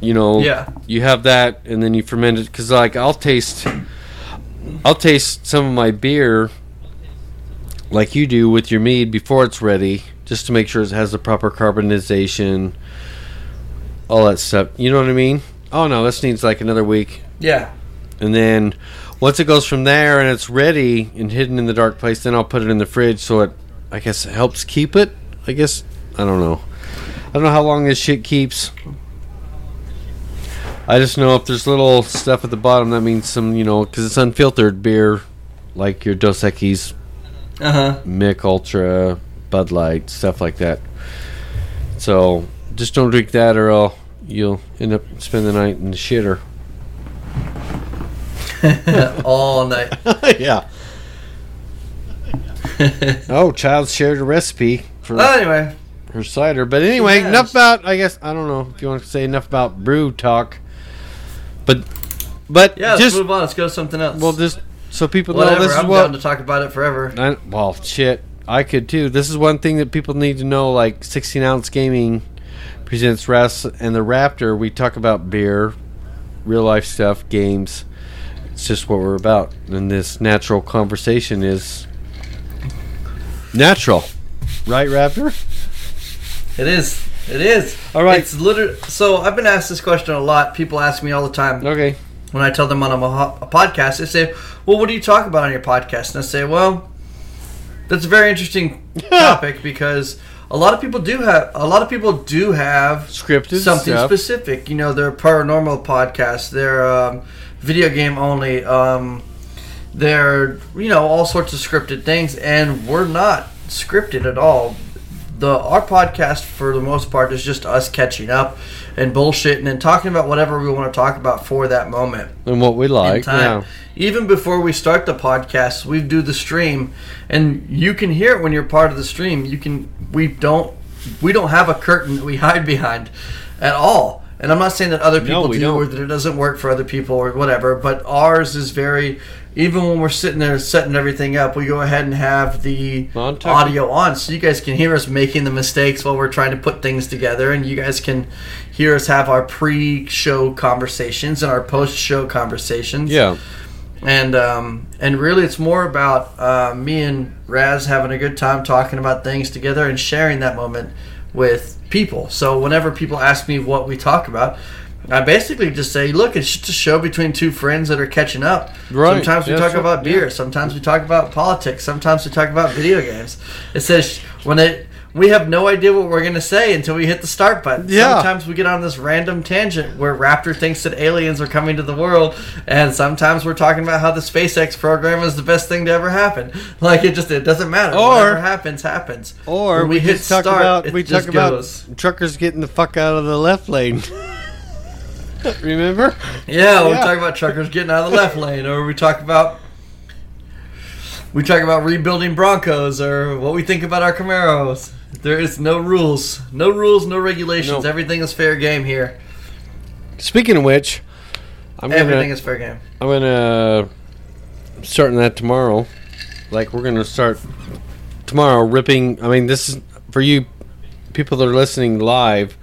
you know, Yeah. you have that, and then you ferment it. Because like I'll taste, I'll taste some of my beer like you do with your mead before it's ready, just to make sure it has the proper carbonization, all that stuff. You know what I mean? Oh no, this needs like another week, Yeah. and then once it goes from there and it's ready and hidden in the dark place, then I'll put it in the fridge so it, I guess, it helps keep it. I guess I don't know. I don't know how long this shit keeps. I just know if there's little stuff at the bottom, that means some, you know, because it's unfiltered beer, like your Dos Equis Uh huh. Mich Ultra, Bud Light, stuff like that. So just don't drink that, or else you'll end up spending the night in the shitter. *laughs* All night. *laughs* yeah. Oh, child shared a recipe for well, oh, anyway, her cider. But anyway, has. enough about. I guess I don't know if you want to say enough about brew talk. But but yeah. Let's just move on. Let's go to something else. well, just so people know Whatever. this is I'm what down to talk about it forever. I, well, shit, I could too. This is one thing that people need to know. Like 16 ounce gaming presents Rest and the Raptor. We talk about beer, real life stuff, games. It's just what we're about, and this natural conversation is natural, right, Raptor? It is. It is. All right. It's literally. So I've been asked this question a lot. People ask me all the time Okay. when I tell them on a, a podcast. They say, "Well, what do you talk about on your podcast?" And I say, "Well, that's a very interesting *laughs* topic because a lot of people do have a lot of people do have Scripted something stuff. specific. You know, they're paranormal podcasts. They're um, video game only. Um, they're you know all sorts of scripted things, and we're not scripted at all. The our podcast for the most part is just us catching up and bullshitting and talking about whatever we want to talk about for that moment And what we like. Yeah. Even before we start the podcast, we do the stream, and you can hear it when you're part of the stream. You can. We don't. We don't have a curtain that we hide behind, at all. And I'm not saying that other people we do don't. or that it doesn't work for other people or whatever. But ours is very. Even when we're sitting there setting everything up, we go ahead and have the On top. audio on, so you guys can hear us making the mistakes while we're trying to put things together, and you guys can hear us have our pre-show conversations and our post-show conversations Yeah. and um, and really it's more about uh, me and Raz having a good time talking about things together and sharing that moment with people. So whenever people ask me what we talk about, I basically just say, look, it's just a show between two friends that are catching up. Right. Sometimes we Yeah, talk sure. about beer. Sometimes we talk about politics. Sometimes we talk about video games. It says when it. We have no idea what we're gonna say until we hit the start button. Yeah. Sometimes we get on this random tangent where Raptor thinks that aliens are coming to the world, and sometimes we're talking about how the SpaceX program is the best thing to ever happen. *laughs* Like it just it doesn't matter. Or- Whatever happens, happens. Or When we, just talk about it we just talk about truckers getting the fuck out of the left lane. *laughs* *laughs* Remember? Yeah, we talk about truckers getting out of the left lane, or we talk about we talk about rebuilding Broncos, or what we think about our Camaros. There is no rules, no rules, no regulations. No. Everything is fair game here. Speaking of which, I'm gonna Everything is fair game. I'm gonna starting that tomorrow. Like we're gonna start tomorrow ripping. I mean, this is for you people that are listening live.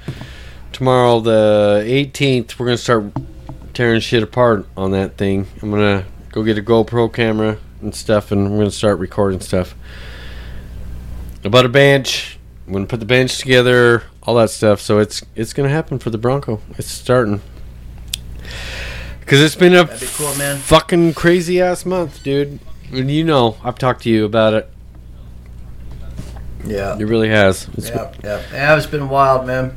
Tomorrow, the 18th, we're gonna start tearing shit apart on that thing. I'm gonna go get a GoPro camera and stuff, and we're gonna start recording stuff about a bench. I'm gonna put the bench together, all that stuff. So it's it's gonna happen for the Bronco. It's starting. Cause it's been a be cool, man. fucking crazy ass month, dude. And you know, I've talked to you about it. Yeah. It really has. It's Yeah, yeah, yeah. It's been wild, man.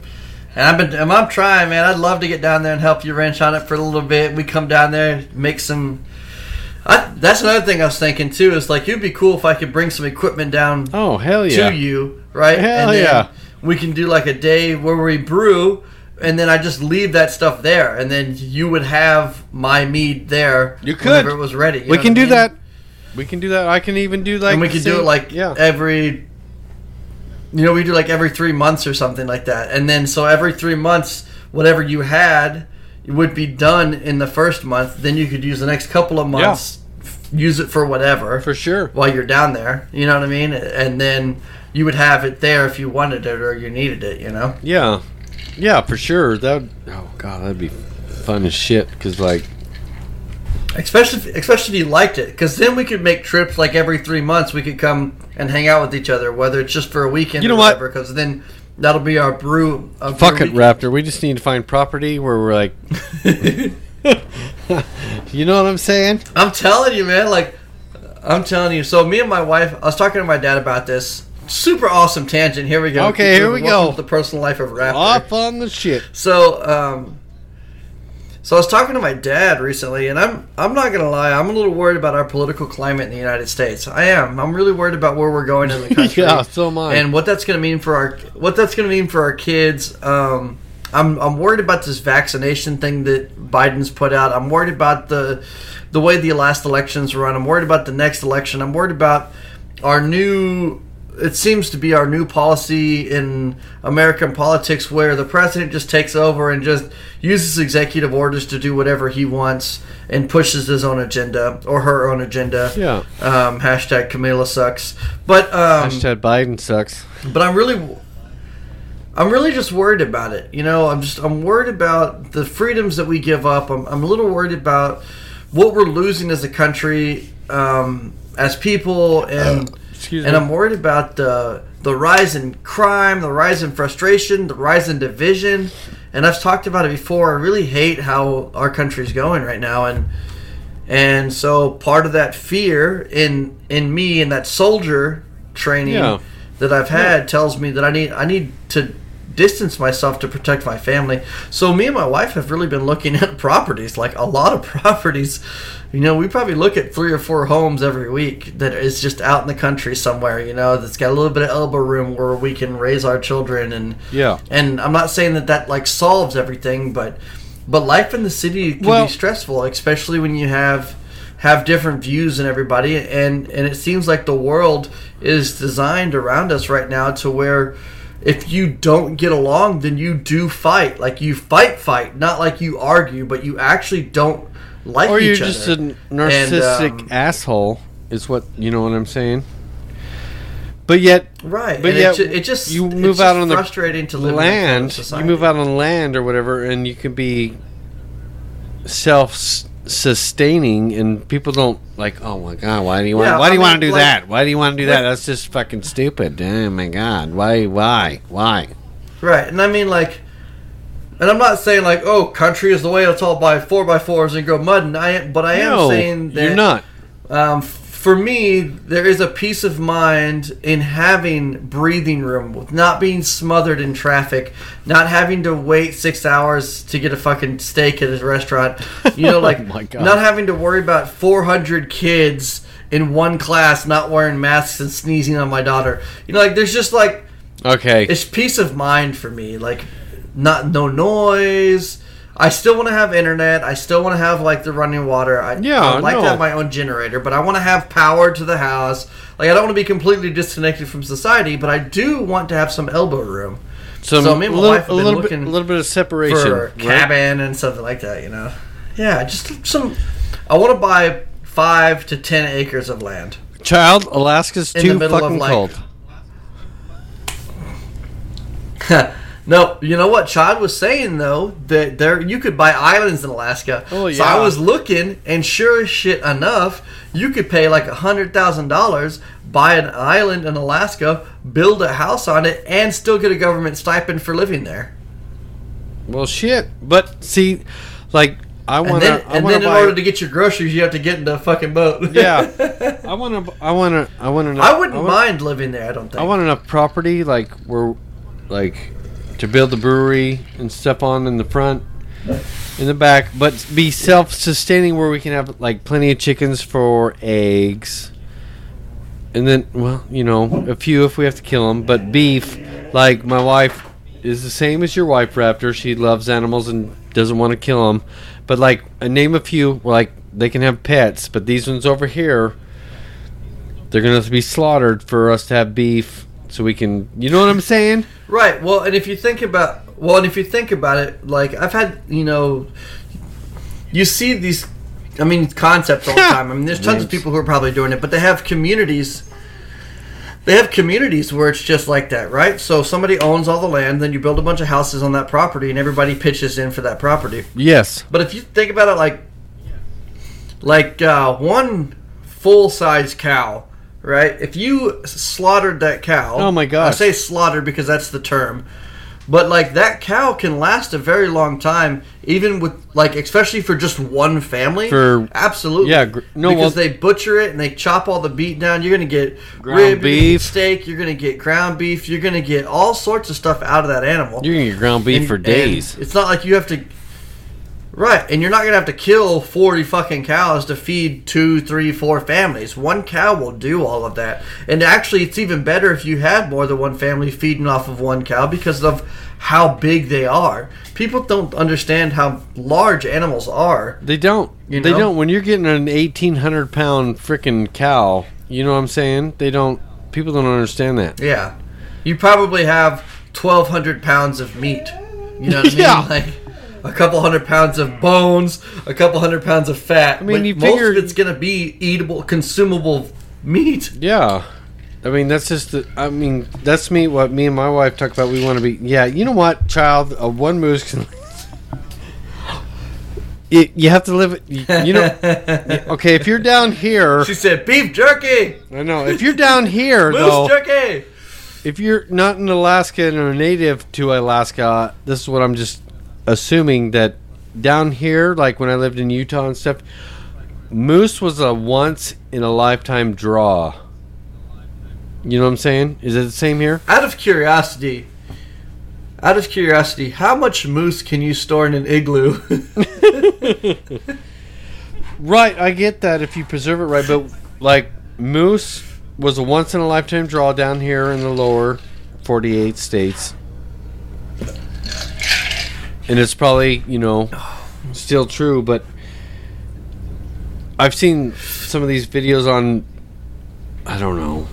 And I've been, and I'm trying, man. I'd love to get down there and help you wrench on it for a little bit. We come down there, make some. I, that's another thing I was thinking too. Is like it'd be cool if I could bring some equipment down oh hell yeah! to you, right? Hell and then yeah. We can do like a day where we brew, and then I just leave that stuff there, and then you would have my mead there. You could. whenever it was ready. we can do mean? that. We can do that. I can even do like. and we could do it like yeah. every you know we do like every three months or something like that and then so every three months whatever you had would be done in the first month then you could use the next couple of months f- use it for whatever for sure. while you're down there you know what i mean and then you would have it there if you wanted it or you needed it you know Yeah, yeah, for sure. That. Would, oh god, that'd be fun as shit. Cause like, especially if, especially if you liked it because then we could make trips like every three months we could come and hang out with each other whether it's just for a weekend You know or whatever because then that'll be our brew a fuck brew it, Raptor. We just need to find property where we're like. *laughs* you know what I'm saying? I'm telling you, man. Like, I'm telling you. So, me and my wife, I was talking to my dad about this. Super awesome tangent. Here we go. Okay, here we go. The personal life of Raptor. Off on the shit. So, um, so I was talking to my dad recently, and I'm I'm not gonna lie, I'm a little worried about our political climate in the United States. I am. I'm really worried about where we're going in the *laughs* country. yeah, so am I. and what that's going to mean for our what that's to mean for our kids. Um, I'm I'm worried about this vaccination thing that Biden's put out. I'm worried about the the way the last elections were run. I'm worried about the next election. I'm worried about our new it seems to be our new policy in American politics where the president just takes over and just uses executive orders to do whatever he wants and pushes his own agenda or her own agenda. Yeah. Um, hashtag Kamala sucks. But um, Hashtag Biden sucks. but I'm really I'm really just worried about it. You know, I'm just I'm worried about the freedoms that we give up. I'm, I'm a little worried about what we're losing as a country, um, as people, and Excuse and me. I'm worried about the the rise in crime, the rise in frustration, the rise in division. And I've talked about it before. I really hate how our country's going right now, and and so part of that fear in in me and that soldier training Yeah. that I've had tells me that I need I need to distance myself to protect my family. So me and my wife have really been looking *laughs* at properties, like a lot of *laughs* properties. You know, we probably look at three or four homes every week that is just out in the country somewhere, you know, that's got a little bit of elbow room where we can raise our children and Yeah. and I'm not saying that that like solves everything, but but life in the city can Well- be stressful, especially when you have have different views than everybody, and and it seems like the world is designed around us right now to where if you don't get along, then you do fight. Like you fight, fight, not like you argue, but you actually don't like Or you're just a narcissistic um, asshole, is what you know what I'm saying. But yet, right? but and yet it, ju- it just you it's move just out on the frustrating to live in that kind of land. You move out on land or whatever, and you can be self-sustaining, and people don't like. Oh my god, why do you want? Yeah, why do you want to do like- that? Why do you want to do that? That's just fucking stupid. Oh my god, why? Why? Why? Right, and I mean like, and I'm not saying like, oh, country is the way. Let's all buy four by fours and grow mud. And I, am, but I am no, saying that you're not. Um, for me, there is a peace of mind in having breathing room, with not being smothered in traffic, not having to wait six hours to get a fucking steak at a restaurant. You know, *laughs* like Oh not having to worry about 400 kids in one class not wearing masks and sneezing on my daughter. You know, like there's just like Okay. it's peace of mind for me. Like, not no noise. I still want to have internet. I still want to have like the running water. I, Yeah, I like no. to have my own generator, but I want to have power to the house. Like, I don't want to be completely disconnected from society, but I do want to have some elbow room Some, so me and my a little, wife have a been little bit, looking a little bit of separation. for right? cabin and something like that. You know, yeah, just some. I want to buy five to ten acres of land. Child, Alaska's In the too middle of, fucking like, cold. *laughs* no, you know what Chad was saying though that there you could buy islands in Alaska. Oh, yeah. So I was looking, and sure as shit enough, you could pay like a hundred thousand dollars, buy an island in Alaska, build a house on it, and still get a government stipend for living there. Well, shit. But see, like I And want then, to. I and then to in buy. order to get your groceries, you have to get into a fucking boat. yeah, *laughs* I want to. I want to. I want to. I wouldn't mind living there. I don't think. I want enough property, like where, like, to build the brewery and stuff on in the front, in the back, but be self-sustaining where we can have like plenty of chickens for eggs, and then, well, you know, a few if we have to kill them, but beef, like my wife is the same as your wife, Raptor. She loves animals and doesn't want to kill them, but like, name a few, like they can have pets, but these ones over here they're gonna have to be slaughtered for us to have beef, so we can. You know what I'm saying? Right. Well, and if you think about well, and if you think about it, like I've had, you know, you see these, I mean, concepts all the time. I mean, there's tons of people who are probably doing it, but they have communities. They have communities where it's just like that, right? So somebody owns all the land, then you build a bunch of houses on that property, and everybody pitches in for that property. Yes. But if you think about it, like, like uh, one full size cow, right? If you slaughtered that cow, Oh my god, I say slaughtered because that's the term. But like that cow can last a very long time, even with like, especially for just one family. For- absolutely, yeah, gr- no, because well- they butcher it and they chop all the meat down. You're gonna get Ground rib, you're get beef. steak. You're gonna get ground beef. You're gonna get all sorts of stuff out of that animal. You're gonna get ground beef And- for days. It's not like you have to. Right, and you're not gonna have to kill forty fucking cows to feed two, three, four families. One cow will do all of that, and actually, it's even better if you had more than one family feeding off of one cow because of how big they are. People don't understand how large animals are. They don't. You They don't. When you're getting an 1,800 pound freaking cow, you know what I'm saying? They don't. people don't understand that. Yeah. You probably have 1,200 pounds of meat. You know what I *laughs* mean? Yeah. Like a couple hundred pounds of bones, a couple hundred pounds of fat. I mean, Like, you most figure- of it's going to be eatable, consumable meat. Yeah. I mean, that's just the. I mean, that's me. What me and my wife talk about. We want to be. Yeah, you know what, child? A one moose can. *laughs* You, you have to live. You, you know. *laughs* Okay, if you're down here, She said, beef jerky! I know. If you're down here, *laughs* Moose though, jerky! if you're not in Alaska and are native to Alaska, this is what I'm just assuming that down here, like when I lived in Utah and stuff, moose was a once in a lifetime draw. You know what I'm saying? Is it the same here? Out of curiosity, out of curiosity, how much moose can you store in an igloo? *laughs* Right, I get that if you preserve it right, but like moose was a once in a lifetime draw down here in the lower 48 states. And it's probably, you know, still true, but I've seen some of these videos on I don't know,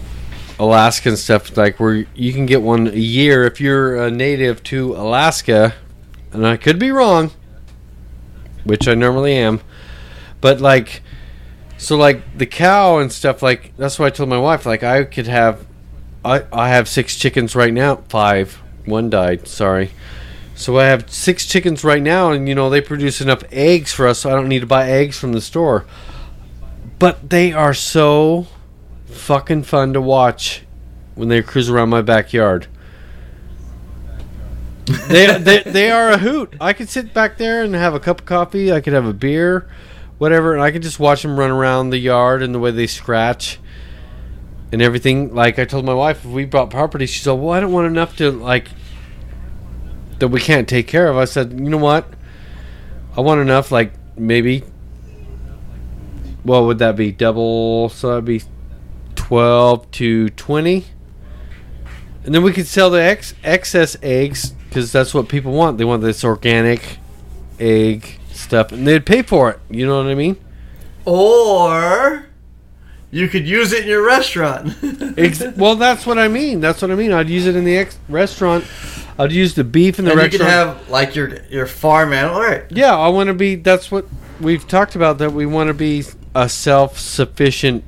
Alaska and stuff like where you can get one a year if you're a native to Alaska, and I could be wrong, which I normally am. But like, so like the cow and stuff like that's why I told my wife like I could have, I I have six chickens right now. Five, one died. Sorry. So I have six chickens right now, and you know they produce enough eggs for us, so I don't need to buy eggs from the store. But they are so fucking fun to watch when they cruise around my backyard. they, *laughs* they they are a hoot. I could sit back there and have a cup of coffee. I could have a beer, whatever, and I could just watch them run around the yard and the way they scratch and everything. Like I told my wife, if we bought property, she said, "Well, I don't want enough to like that we can't take care of." I said, "You know what? I want enough, like maybe." What would that be? Double, so that'd be twelve to twenty, and then we could sell the ex- excess eggs because that's what people want. They want this organic egg stuff, and they'd pay for it. You know what I mean? or you could use it in your restaurant. *laughs* Ex- well, that's what I mean. That's what I mean. I'd use it in the ex- restaurant. I'd use the beef in the and you restaurant. could have like your your farm animal. All right. yeah, I want to be. That's what we've talked about. That we want to be a self-sufficient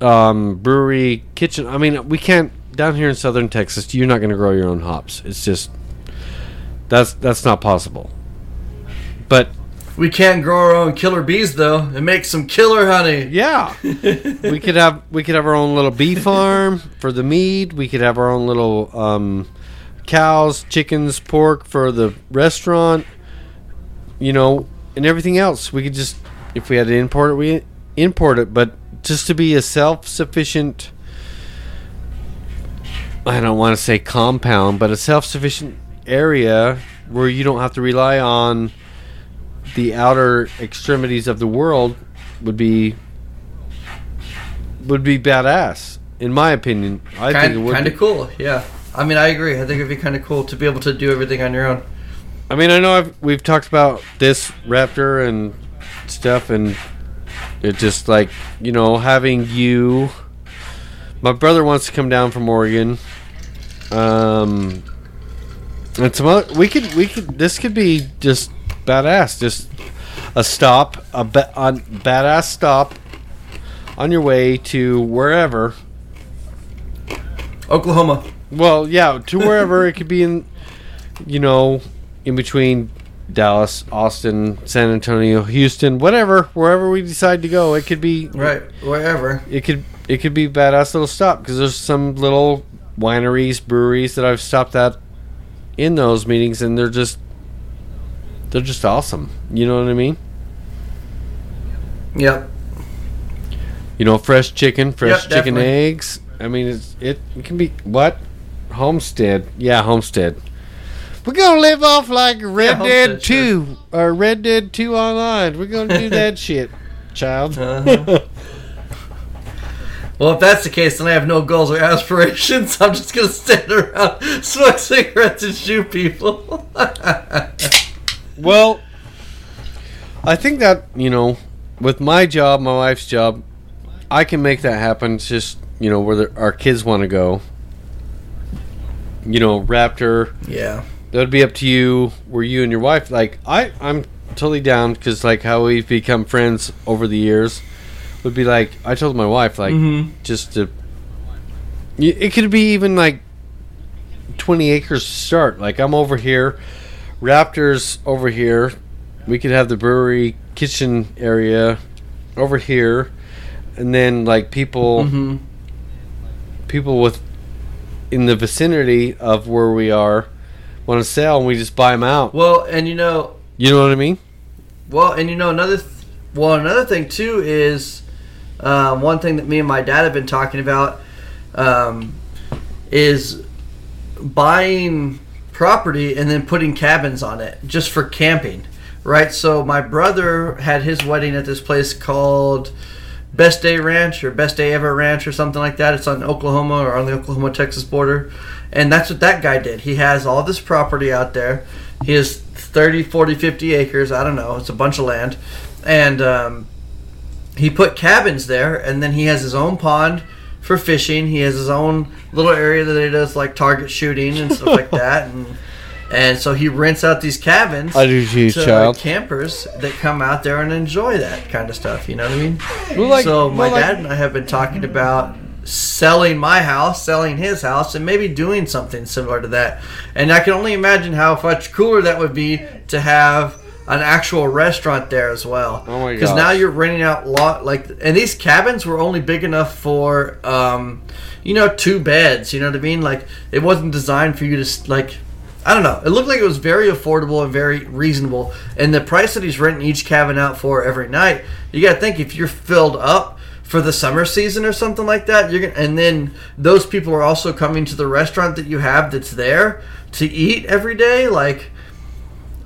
um, brewery kitchen. I mean, we can't down here in southern Texas. You're not going to grow your own hops. It's just that's that's not possible. But We can't grow our own killer bees though and make some killer honey. Yeah, *laughs* we could have we could have our own little bee farm for the mead. We could have our own little um, cows, chickens, pork for the restaurant. You know, and everything else. We could just if we had to import it, we import it. But just to be a self-sufficient, I don't want to say compound, but a self-sufficient area where you don't have to rely on the outer extremities of the world would be would be badass in my opinion i think it Kind would kind of cool. Yeah. I mean, I agree. I think it'd be kind of cool to be able to do everything on your own. i mean i know I've, we've talked about this raptor and stuff and it just like you know having you my brother wants to come down from oregon um and some other, we could we could this could be just badass just a stop a, ba- a badass stop on your way to wherever Oklahoma. well yeah to wherever it could be in you know in between dallas austin san antonio houston whatever wherever we decide to go it could be Right. Wherever. it could it could be a badass little stop because there's some little wineries breweries that i've stopped at in those meetings and they're just they're just awesome you know what i mean Yep. you know fresh chicken fresh Yep, chicken definitely. eggs i mean it's it, it can be what homestead yeah homestead we're gonna live off like red Yeah, dead Homestead, sure. 2 or red dead 2 online we're gonna do that *laughs* shit child Uh-huh. Well, if that's the case, then I have no goals or aspirations. *laughs* I'm just gonna stand around, *laughs* smoke cigarettes, and shoot people. Well, I think that you know, with my job, my wife's job, I can make that happen. It's just you know, where the, our kids want to go. You know, Raptor. Yeah. That would be up to you. Where you and your wife like I I'm totally down because like how we've become friends over the years would be like I told my wife like Mhm. just to. It could be even like twenty acres to start. Like I'm over here, Raptors over here. We could have the brewery kitchen area over here, and then like people hmm people with in the vicinity of where we are want to sell, and we just buy them out. Well, and you know, You know what I mean? Well, and you know another, th- well another thing too is, um, one thing that me and my dad have been talking about, um, is buying property and then putting cabins on it just for camping, right? So my brother had his wedding at this place called Best Day Ranch or Best Day Ever Ranch or something like that. It's on Oklahoma or on the Oklahoma Texas border. And that's what that guy did. He has all this property out there. He has 30, 40, 50 acres. I don't know. It's a bunch of land. And um, he put cabins there. And then he has his own pond for fishing. He has his own little area that he does like target shooting and stuff like *laughs* that. And and so he rents out these cabins I do too, to child. campers that come out there and enjoy that kind of stuff. You know what I mean? Well, like- so my well, like- dad and I have been talking about selling my house, selling his house, and maybe doing something similar to that. And I can only imagine how much cooler that would be to have an actual restaurant there as well. Oh my Because now you're renting out lot like, and these cabins were only big enough for, um, you know, two beds. You know what I mean? Like it wasn't designed for you to s- like. I don't know. It looked like it was very affordable and very reasonable. And the price that he's renting each cabin out for every night, you got to think if you're filled up for the summer season or something like that, you're gonna, and then those people are also coming to the restaurant that you have that's there to eat every day. Like,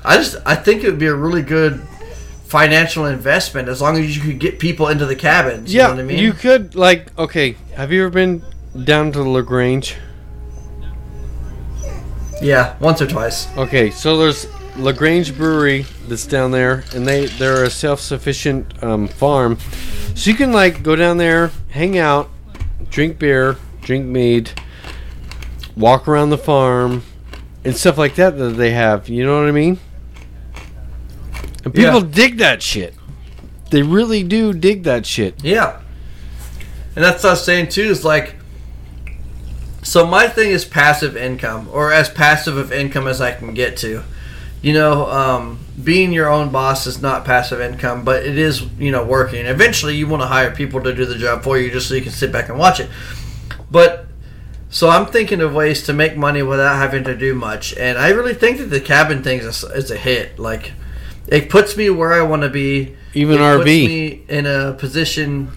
I just I think it would be a really good financial investment as long as you could get people into the cabins. You yeah, know what I mean? you could like okay. Have you ever been down to Lagrange? yeah, once or twice. Okay, so there's Lagrange Brewery that's down there, and they they're a self-sufficient um, farm, so you can like go down there, hang out, drink beer, drink mead, walk around the farm, and stuff like that that they have. You know what I mean? And people Yeah. dig that shit. They really do dig that shit. Yeah. And that's what I was saying too, is like so my thing is passive income, or as passive of income as I can get to. You know, um, being your own boss is not passive income, but it is, you know, working. Eventually you want to hire people to do the job for you just so you can sit back and watch it. But so I'm thinking of ways to make money without having to do much, and I really think that the cabin thing is a, is a hit. Like, it puts me where I want to be. Even it RV. puts me in a position,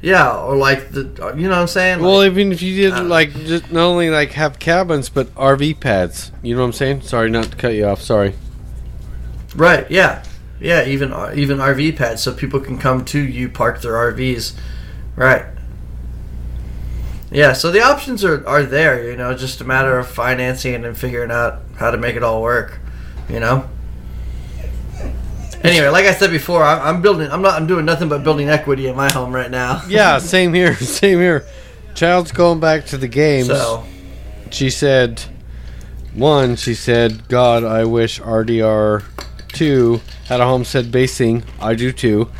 yeah, or like the, you know what I'm saying? Well, Like, even if you did uh, like just not only like have cabins but RV pads. You know what I'm saying? Sorry, not to cut you off. Sorry. right? Yeah, yeah. Even even RV pads, so people can come to you, park their RVs, right? Yeah, so the options are, are there, you know, just a matter of financing and figuring out how to make it all work, you know. Anyway, like I said before, I, I'm building. I'm not. I'm doing nothing but building equity in my home right now. Yeah, same here. *laughs* Same here. Child's going back to the games. So She said, one, she said, God, I wish RDR 2 had a homestead basing. I do too.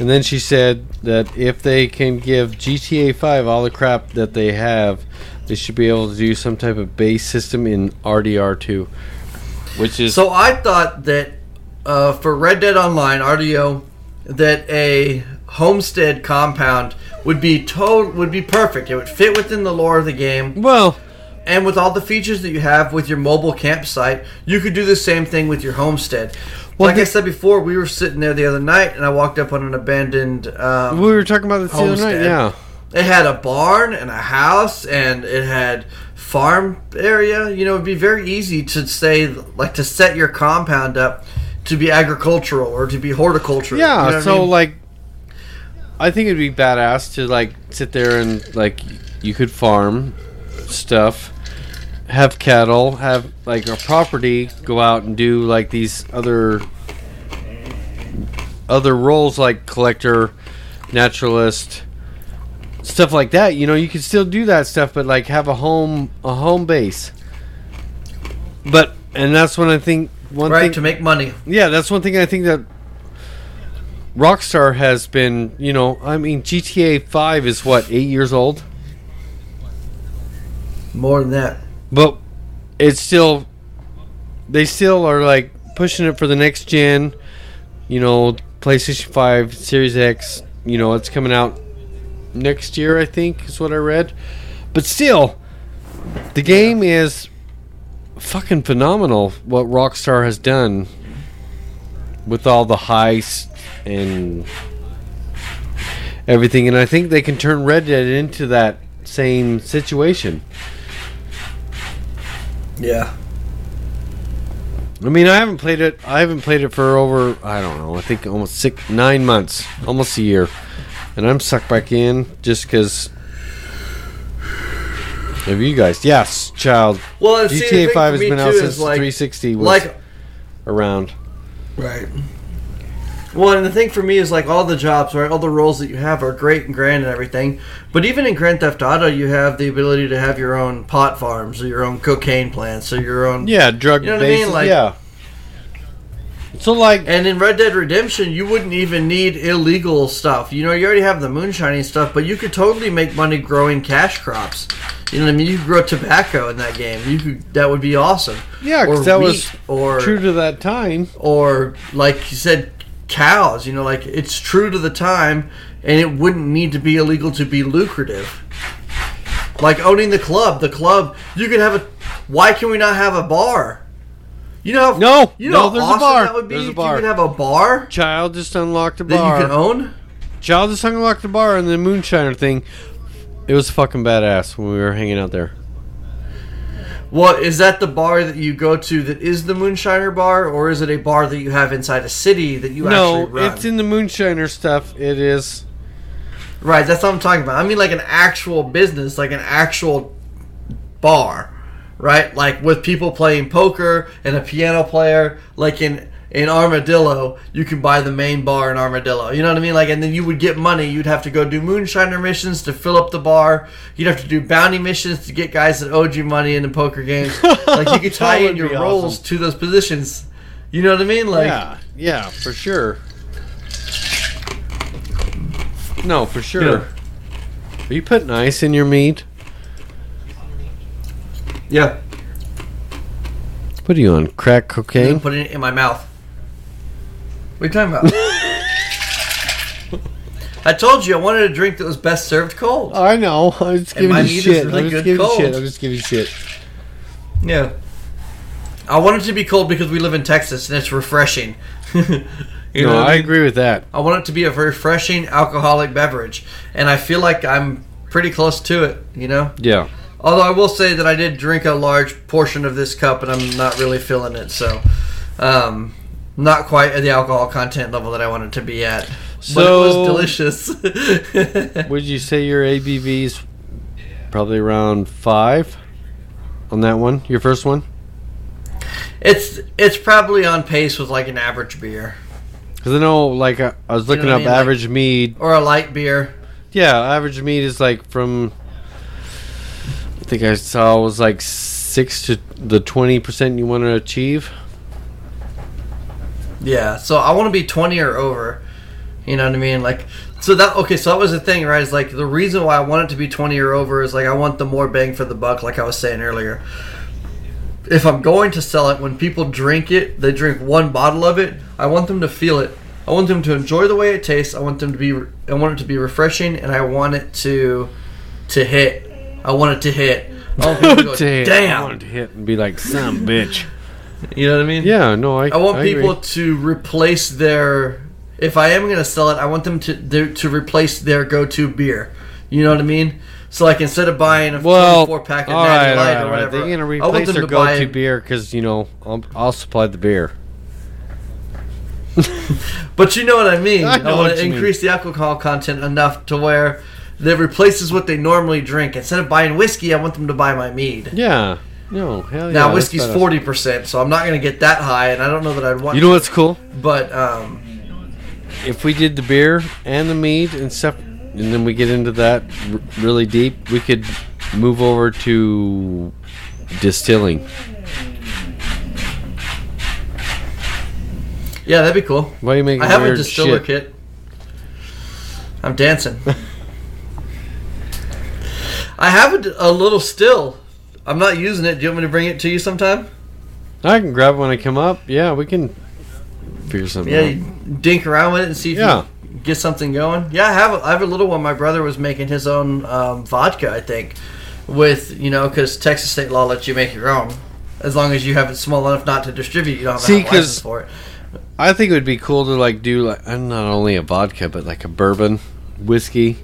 And then she said that if they can give GTA 5 all the crap that they have, they should be able to do some type of base system in RDR 2. Which is. So I thought that uh, for Red Dead Online RDO, that a homestead compound would be to- would be perfect. It would fit within the lore of the game, well, and with all the features that you have with your mobile campsite, you could do the same thing with your homestead. Well, like I said before, we were sitting there the other night, and I walked up on an abandoned. Um, we were talking about this the other night. Yeah. it had a barn and a house, and it had farm area. You know, it'd be very easy to say, like, to set your compound up to be agricultural or to be horticultural. Yeah, you know what I so mean? like, I think it'd be badass to like sit there and like you could farm stuff, have cattle, have like a property, go out and do like these other other roles like collector, naturalist, stuff like that. You know, you can still do that stuff, but like have a home a home base. But and that's when I think one right thing to make money. yeah, that's one thing I think that Rockstar has been, you know, I mean GTA 5 is what, 8 years old? More than that. But it's still they still are like pushing it for the next gen, you know, PlayStation 5, Series X, you know, it's coming out next year, I think is what I read. But still the game is fucking phenomenal what Rockstar has done with all the heists and everything and I think they can turn Red Dead into that same situation. Yeah. I mean, I haven't played it. I haven't played it for over I don't know. I think almost six, nine months, almost a year, and I'm sucked back in just because of you guys. Yes, child. Well, and see, the GTA thing Five has been out since like, 360 was like around. Right. Well, and the thing for me is like all the jobs, right? All the roles that you have are great and grand and everything. But even in Grand Theft Auto, you have the ability to have your own pot farms or your own cocaine plants or your own. Yeah, drug You know what I mean? Like- yeah. So like, And in Red Dead Redemption, you wouldn't even need illegal stuff. You know, you already have the moonshining stuff, but you could totally make money growing cash crops. You know what I mean? You could grow tobacco in that game. You could. That would be awesome. yeah, because that was or true to that time. or like you said cows you know like it's true to the time and it wouldn't need to be illegal to be lucrative like owning the club the club you could have a why can we not have a bar you know how, No, you know no, there's a bar. that would be There's a if bar. you could have a bar Child just unlocked a that bar. you can own Child just unlocked the bar and the moonshiner thing. It was fucking badass when we were hanging out there. What is that the bar that you go to that is the moonshiner bar or is it a bar that you have inside a city that you no, actually run it's in the moonshiner stuff. It is. Right, that's what I'm talking about. I mean, like an actual business, like an actual bar, right? Like with people playing poker and a piano player, like in in Armadillo, you can buy the main bar in Armadillo. You know what I mean? Like, and then you would get money. You'd have to go do moonshiner missions to fill up the bar. You'd have to do bounty missions to get guys that owed you money in the poker games. *laughs* Like you could tie in your roles awesome. to those positions. You know what I mean? Like, yeah, yeah, for sure. No, for sure. Yeah. Are you putting ice in your meat? Yeah. What are you on? Crack cocaine? put it in my mouth. What are you talking about? *laughs* I told you I wanted a drink that was best served cold. I know. *laughs* I'm just giving you shit. really I'm just good giving you cold. shit. I'm just giving you shit. Yeah. I want it to be cold because we live in Texas and it's refreshing. *laughs* you no, know what I mean? agree with that. I want it to be a refreshing alcoholic beverage, and I feel like I'm pretty close to it. You know. Yeah. Although I will say that I did drink a large portion of this cup, and I'm not really feeling it. So, um, not quite at the alcohol content level that I wanted to be at. but it was delicious. *laughs* Would you say your ABV's probably around five on that one? Your first one? it's it's probably on pace with like an average beer Because I know, like, I, I was You know looking I up mean? Like- average mead. or a light beer. Yeah, average mead is like from. Think I saw it was like six to the twenty percent you want to achieve. Yeah, so I want to be 20 or over. You know what I mean? Like, so that, okay, so that was the thing, right? Is like the reason why I want it to be 20 or over is like I want the more bang for the buck, like I was saying earlier. If I'm going to sell it, when people drink it, they drink one bottle of it, I want them to feel it. I want them to enjoy the way it tastes. I want them to be, I want it to be refreshing, and I want it to, to hit. I want it to hit. *laughs* Oh, I to go, Damn, I wanted to hit and be like some bitch. You know what I mean? Yeah, no, I. I want agree. people to replace their. If I am going to sell it, I want them to their, to replace their go-to beer. You know what I mean? So like instead of buying a Well, 24 pack of all Natty right, Light all right, or whatever, They're gonna replace their to go-to beer because you know I'll, I'll supply the beer. *laughs* But you know what I mean. *laughs* I I, want to increase the alcohol content enough to where that replaces what they normally drink. Instead of buying whiskey, I want them to buy my mead. Yeah, no, hell yeah. Now whiskey's forty percent, so I'm not going to get that high, and I don't know that I'd want. You know what's cool? But um, If we did the beer and the mead and stuff, and then we get into that r- really deep, we could move over to distilling. Yeah, that'd be cool. Why are you making I have a weird distiller shit? kit. I'm dancing. *laughs* I have a little still. I'm not using it. Do you want me to bring it to you sometime? I can grab it when I come up. Yeah, we can figure something Yeah, out. you dink around with it and see if Yeah. you get something going. Yeah, I have. A, I have a little one. My brother was making his own um, vodka, I think, with you know because Texas state law lets you make your own as long as you have it small enough not to distribute. You don't have to See, a license for it. I think it would be cool to like do like uh, not only a vodka but like a bourbon, whiskey.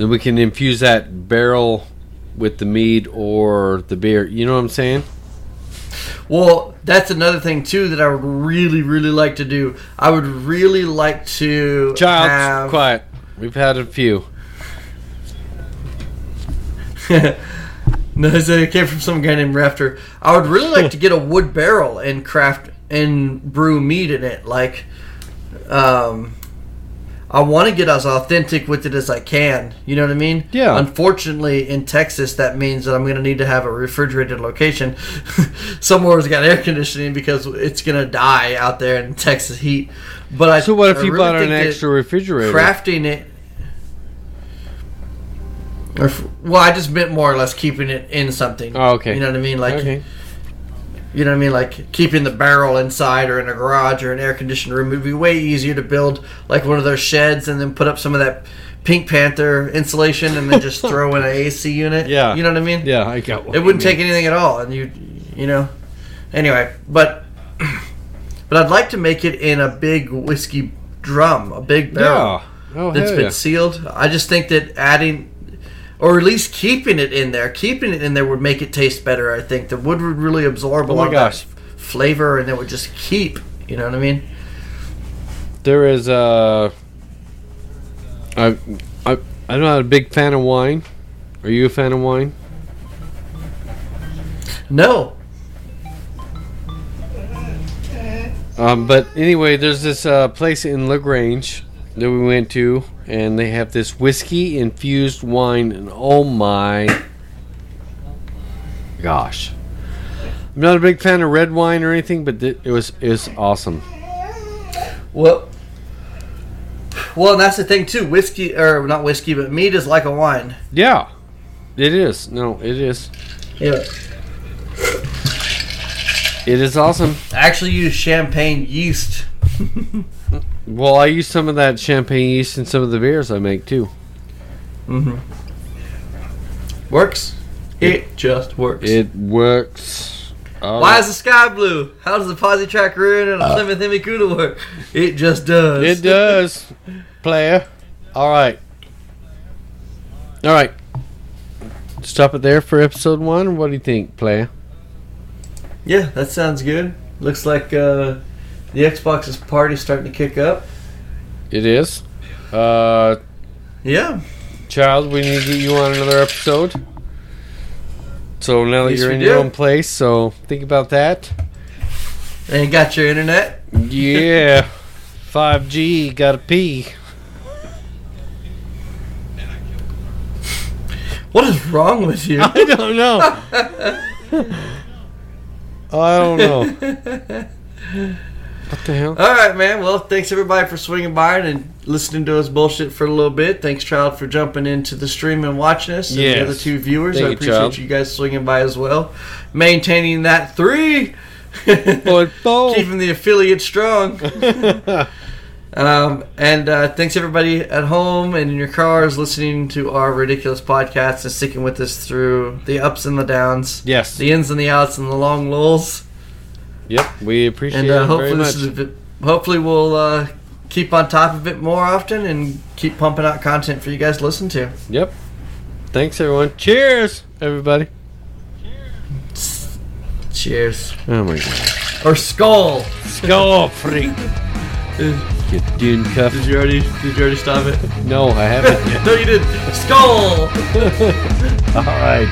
Then we can infuse that barrel with the mead or the beer. You know what I'm saying? Well, that's another thing too that I would really, really like to do. I would really like to Child, have. quiet. We've had a few. *laughs* no, it came from some guy named Rafter. I would really like to get a wood barrel and craft and brew mead in it. Like, um, I want to get as authentic with it as I can. You know what I mean? Yeah. Unfortunately, in Texas, that means that I'm going to need to have a refrigerated location *laughs* somewhere that's got air conditioning because it's going to die out there in Texas heat. But I So what if I you really bought an extra refrigerator? crafting it or well i just meant more or less keeping it in something Oh, okay. you know what i mean like okay. You know what i mean like keeping the barrel inside or in a garage or an air conditioned room would be way easier to build like one of those sheds and then put up some of that pink panther insulation and then just *laughs* throw in an ac unit Yeah. you know what i mean Yeah, I got. It wouldn't take anything at all and you you know anyway but *clears throat* but i'd like to make it in a big whiskey drum a big barrel Yeah. Oh that's been yeah. sealed. I just think that adding, or at least keeping it in there, keeping it in there would make it taste better. I think the wood would really absorb a Oh lot my of flavor, and it would just keep. You know what I mean? There is a. I, I, I'm not a big fan of wine. Are you a fan of wine? No. Um, but anyway, there's this uh, place in La Grange that we went to, and they have this whiskey infused wine, and oh my gosh! I'm not a big fan of red wine or anything, but th- it was it was awesome. Well. Well, and that's the thing too. Whiskey, or not whiskey, but meat is like a wine. Yeah, it is. No, it is. Yeah. It is awesome. I actually use champagne yeast. *laughs* Well, I use some of that champagne yeast in some of the beers I make too. Mm-hmm. Works. It just works. It works. Oh, Why is the sky blue? How does the posi track ruin and a Plymouth Hemi Cuda work? It just does. It does, *laughs* player. All right. All right. Stop it there for episode one. What do you think, player? Yeah, that sounds good. Looks like uh, the Xbox's party's starting to kick up. It is. Uh, Yeah. child, we need to get you on another episode. So now that Yes, you're in your do. own place, so think about that. And you got your internet? Yeah. *laughs* 5G, gotta pee. What is wrong with you? *laughs* I don't know. *laughs* I don't know. What the hell? All right, man. Well, thanks everybody for swinging by and listening to us bullshit for a little bit. Thanks, Child, for jumping into the stream and watching us. And the other two viewers, Thank I you, appreciate Child. you guys swinging by as well. Maintaining that three. Football. *laughs* Keeping the affiliate strong. *laughs* Um, and uh, thanks everybody at home and in your cars listening to our ridiculous podcast and sticking with us through the ups and the downs, yes. the ins and the outs, and the long lulls. Yep. We appreciate And uh, it very hopefully, much. this is a bit, hopefully we'll uh, keep on top of it more often and keep pumping out content for you guys to listen to. Yep. Thanks, everyone. Cheers, everybody. Cheers Oh my god. or skull. Skull freak. Get dune cuff. did you already? Did you already stop it? No, I haven't yet. *laughs* no, you didn't. Skull. *laughs* All right.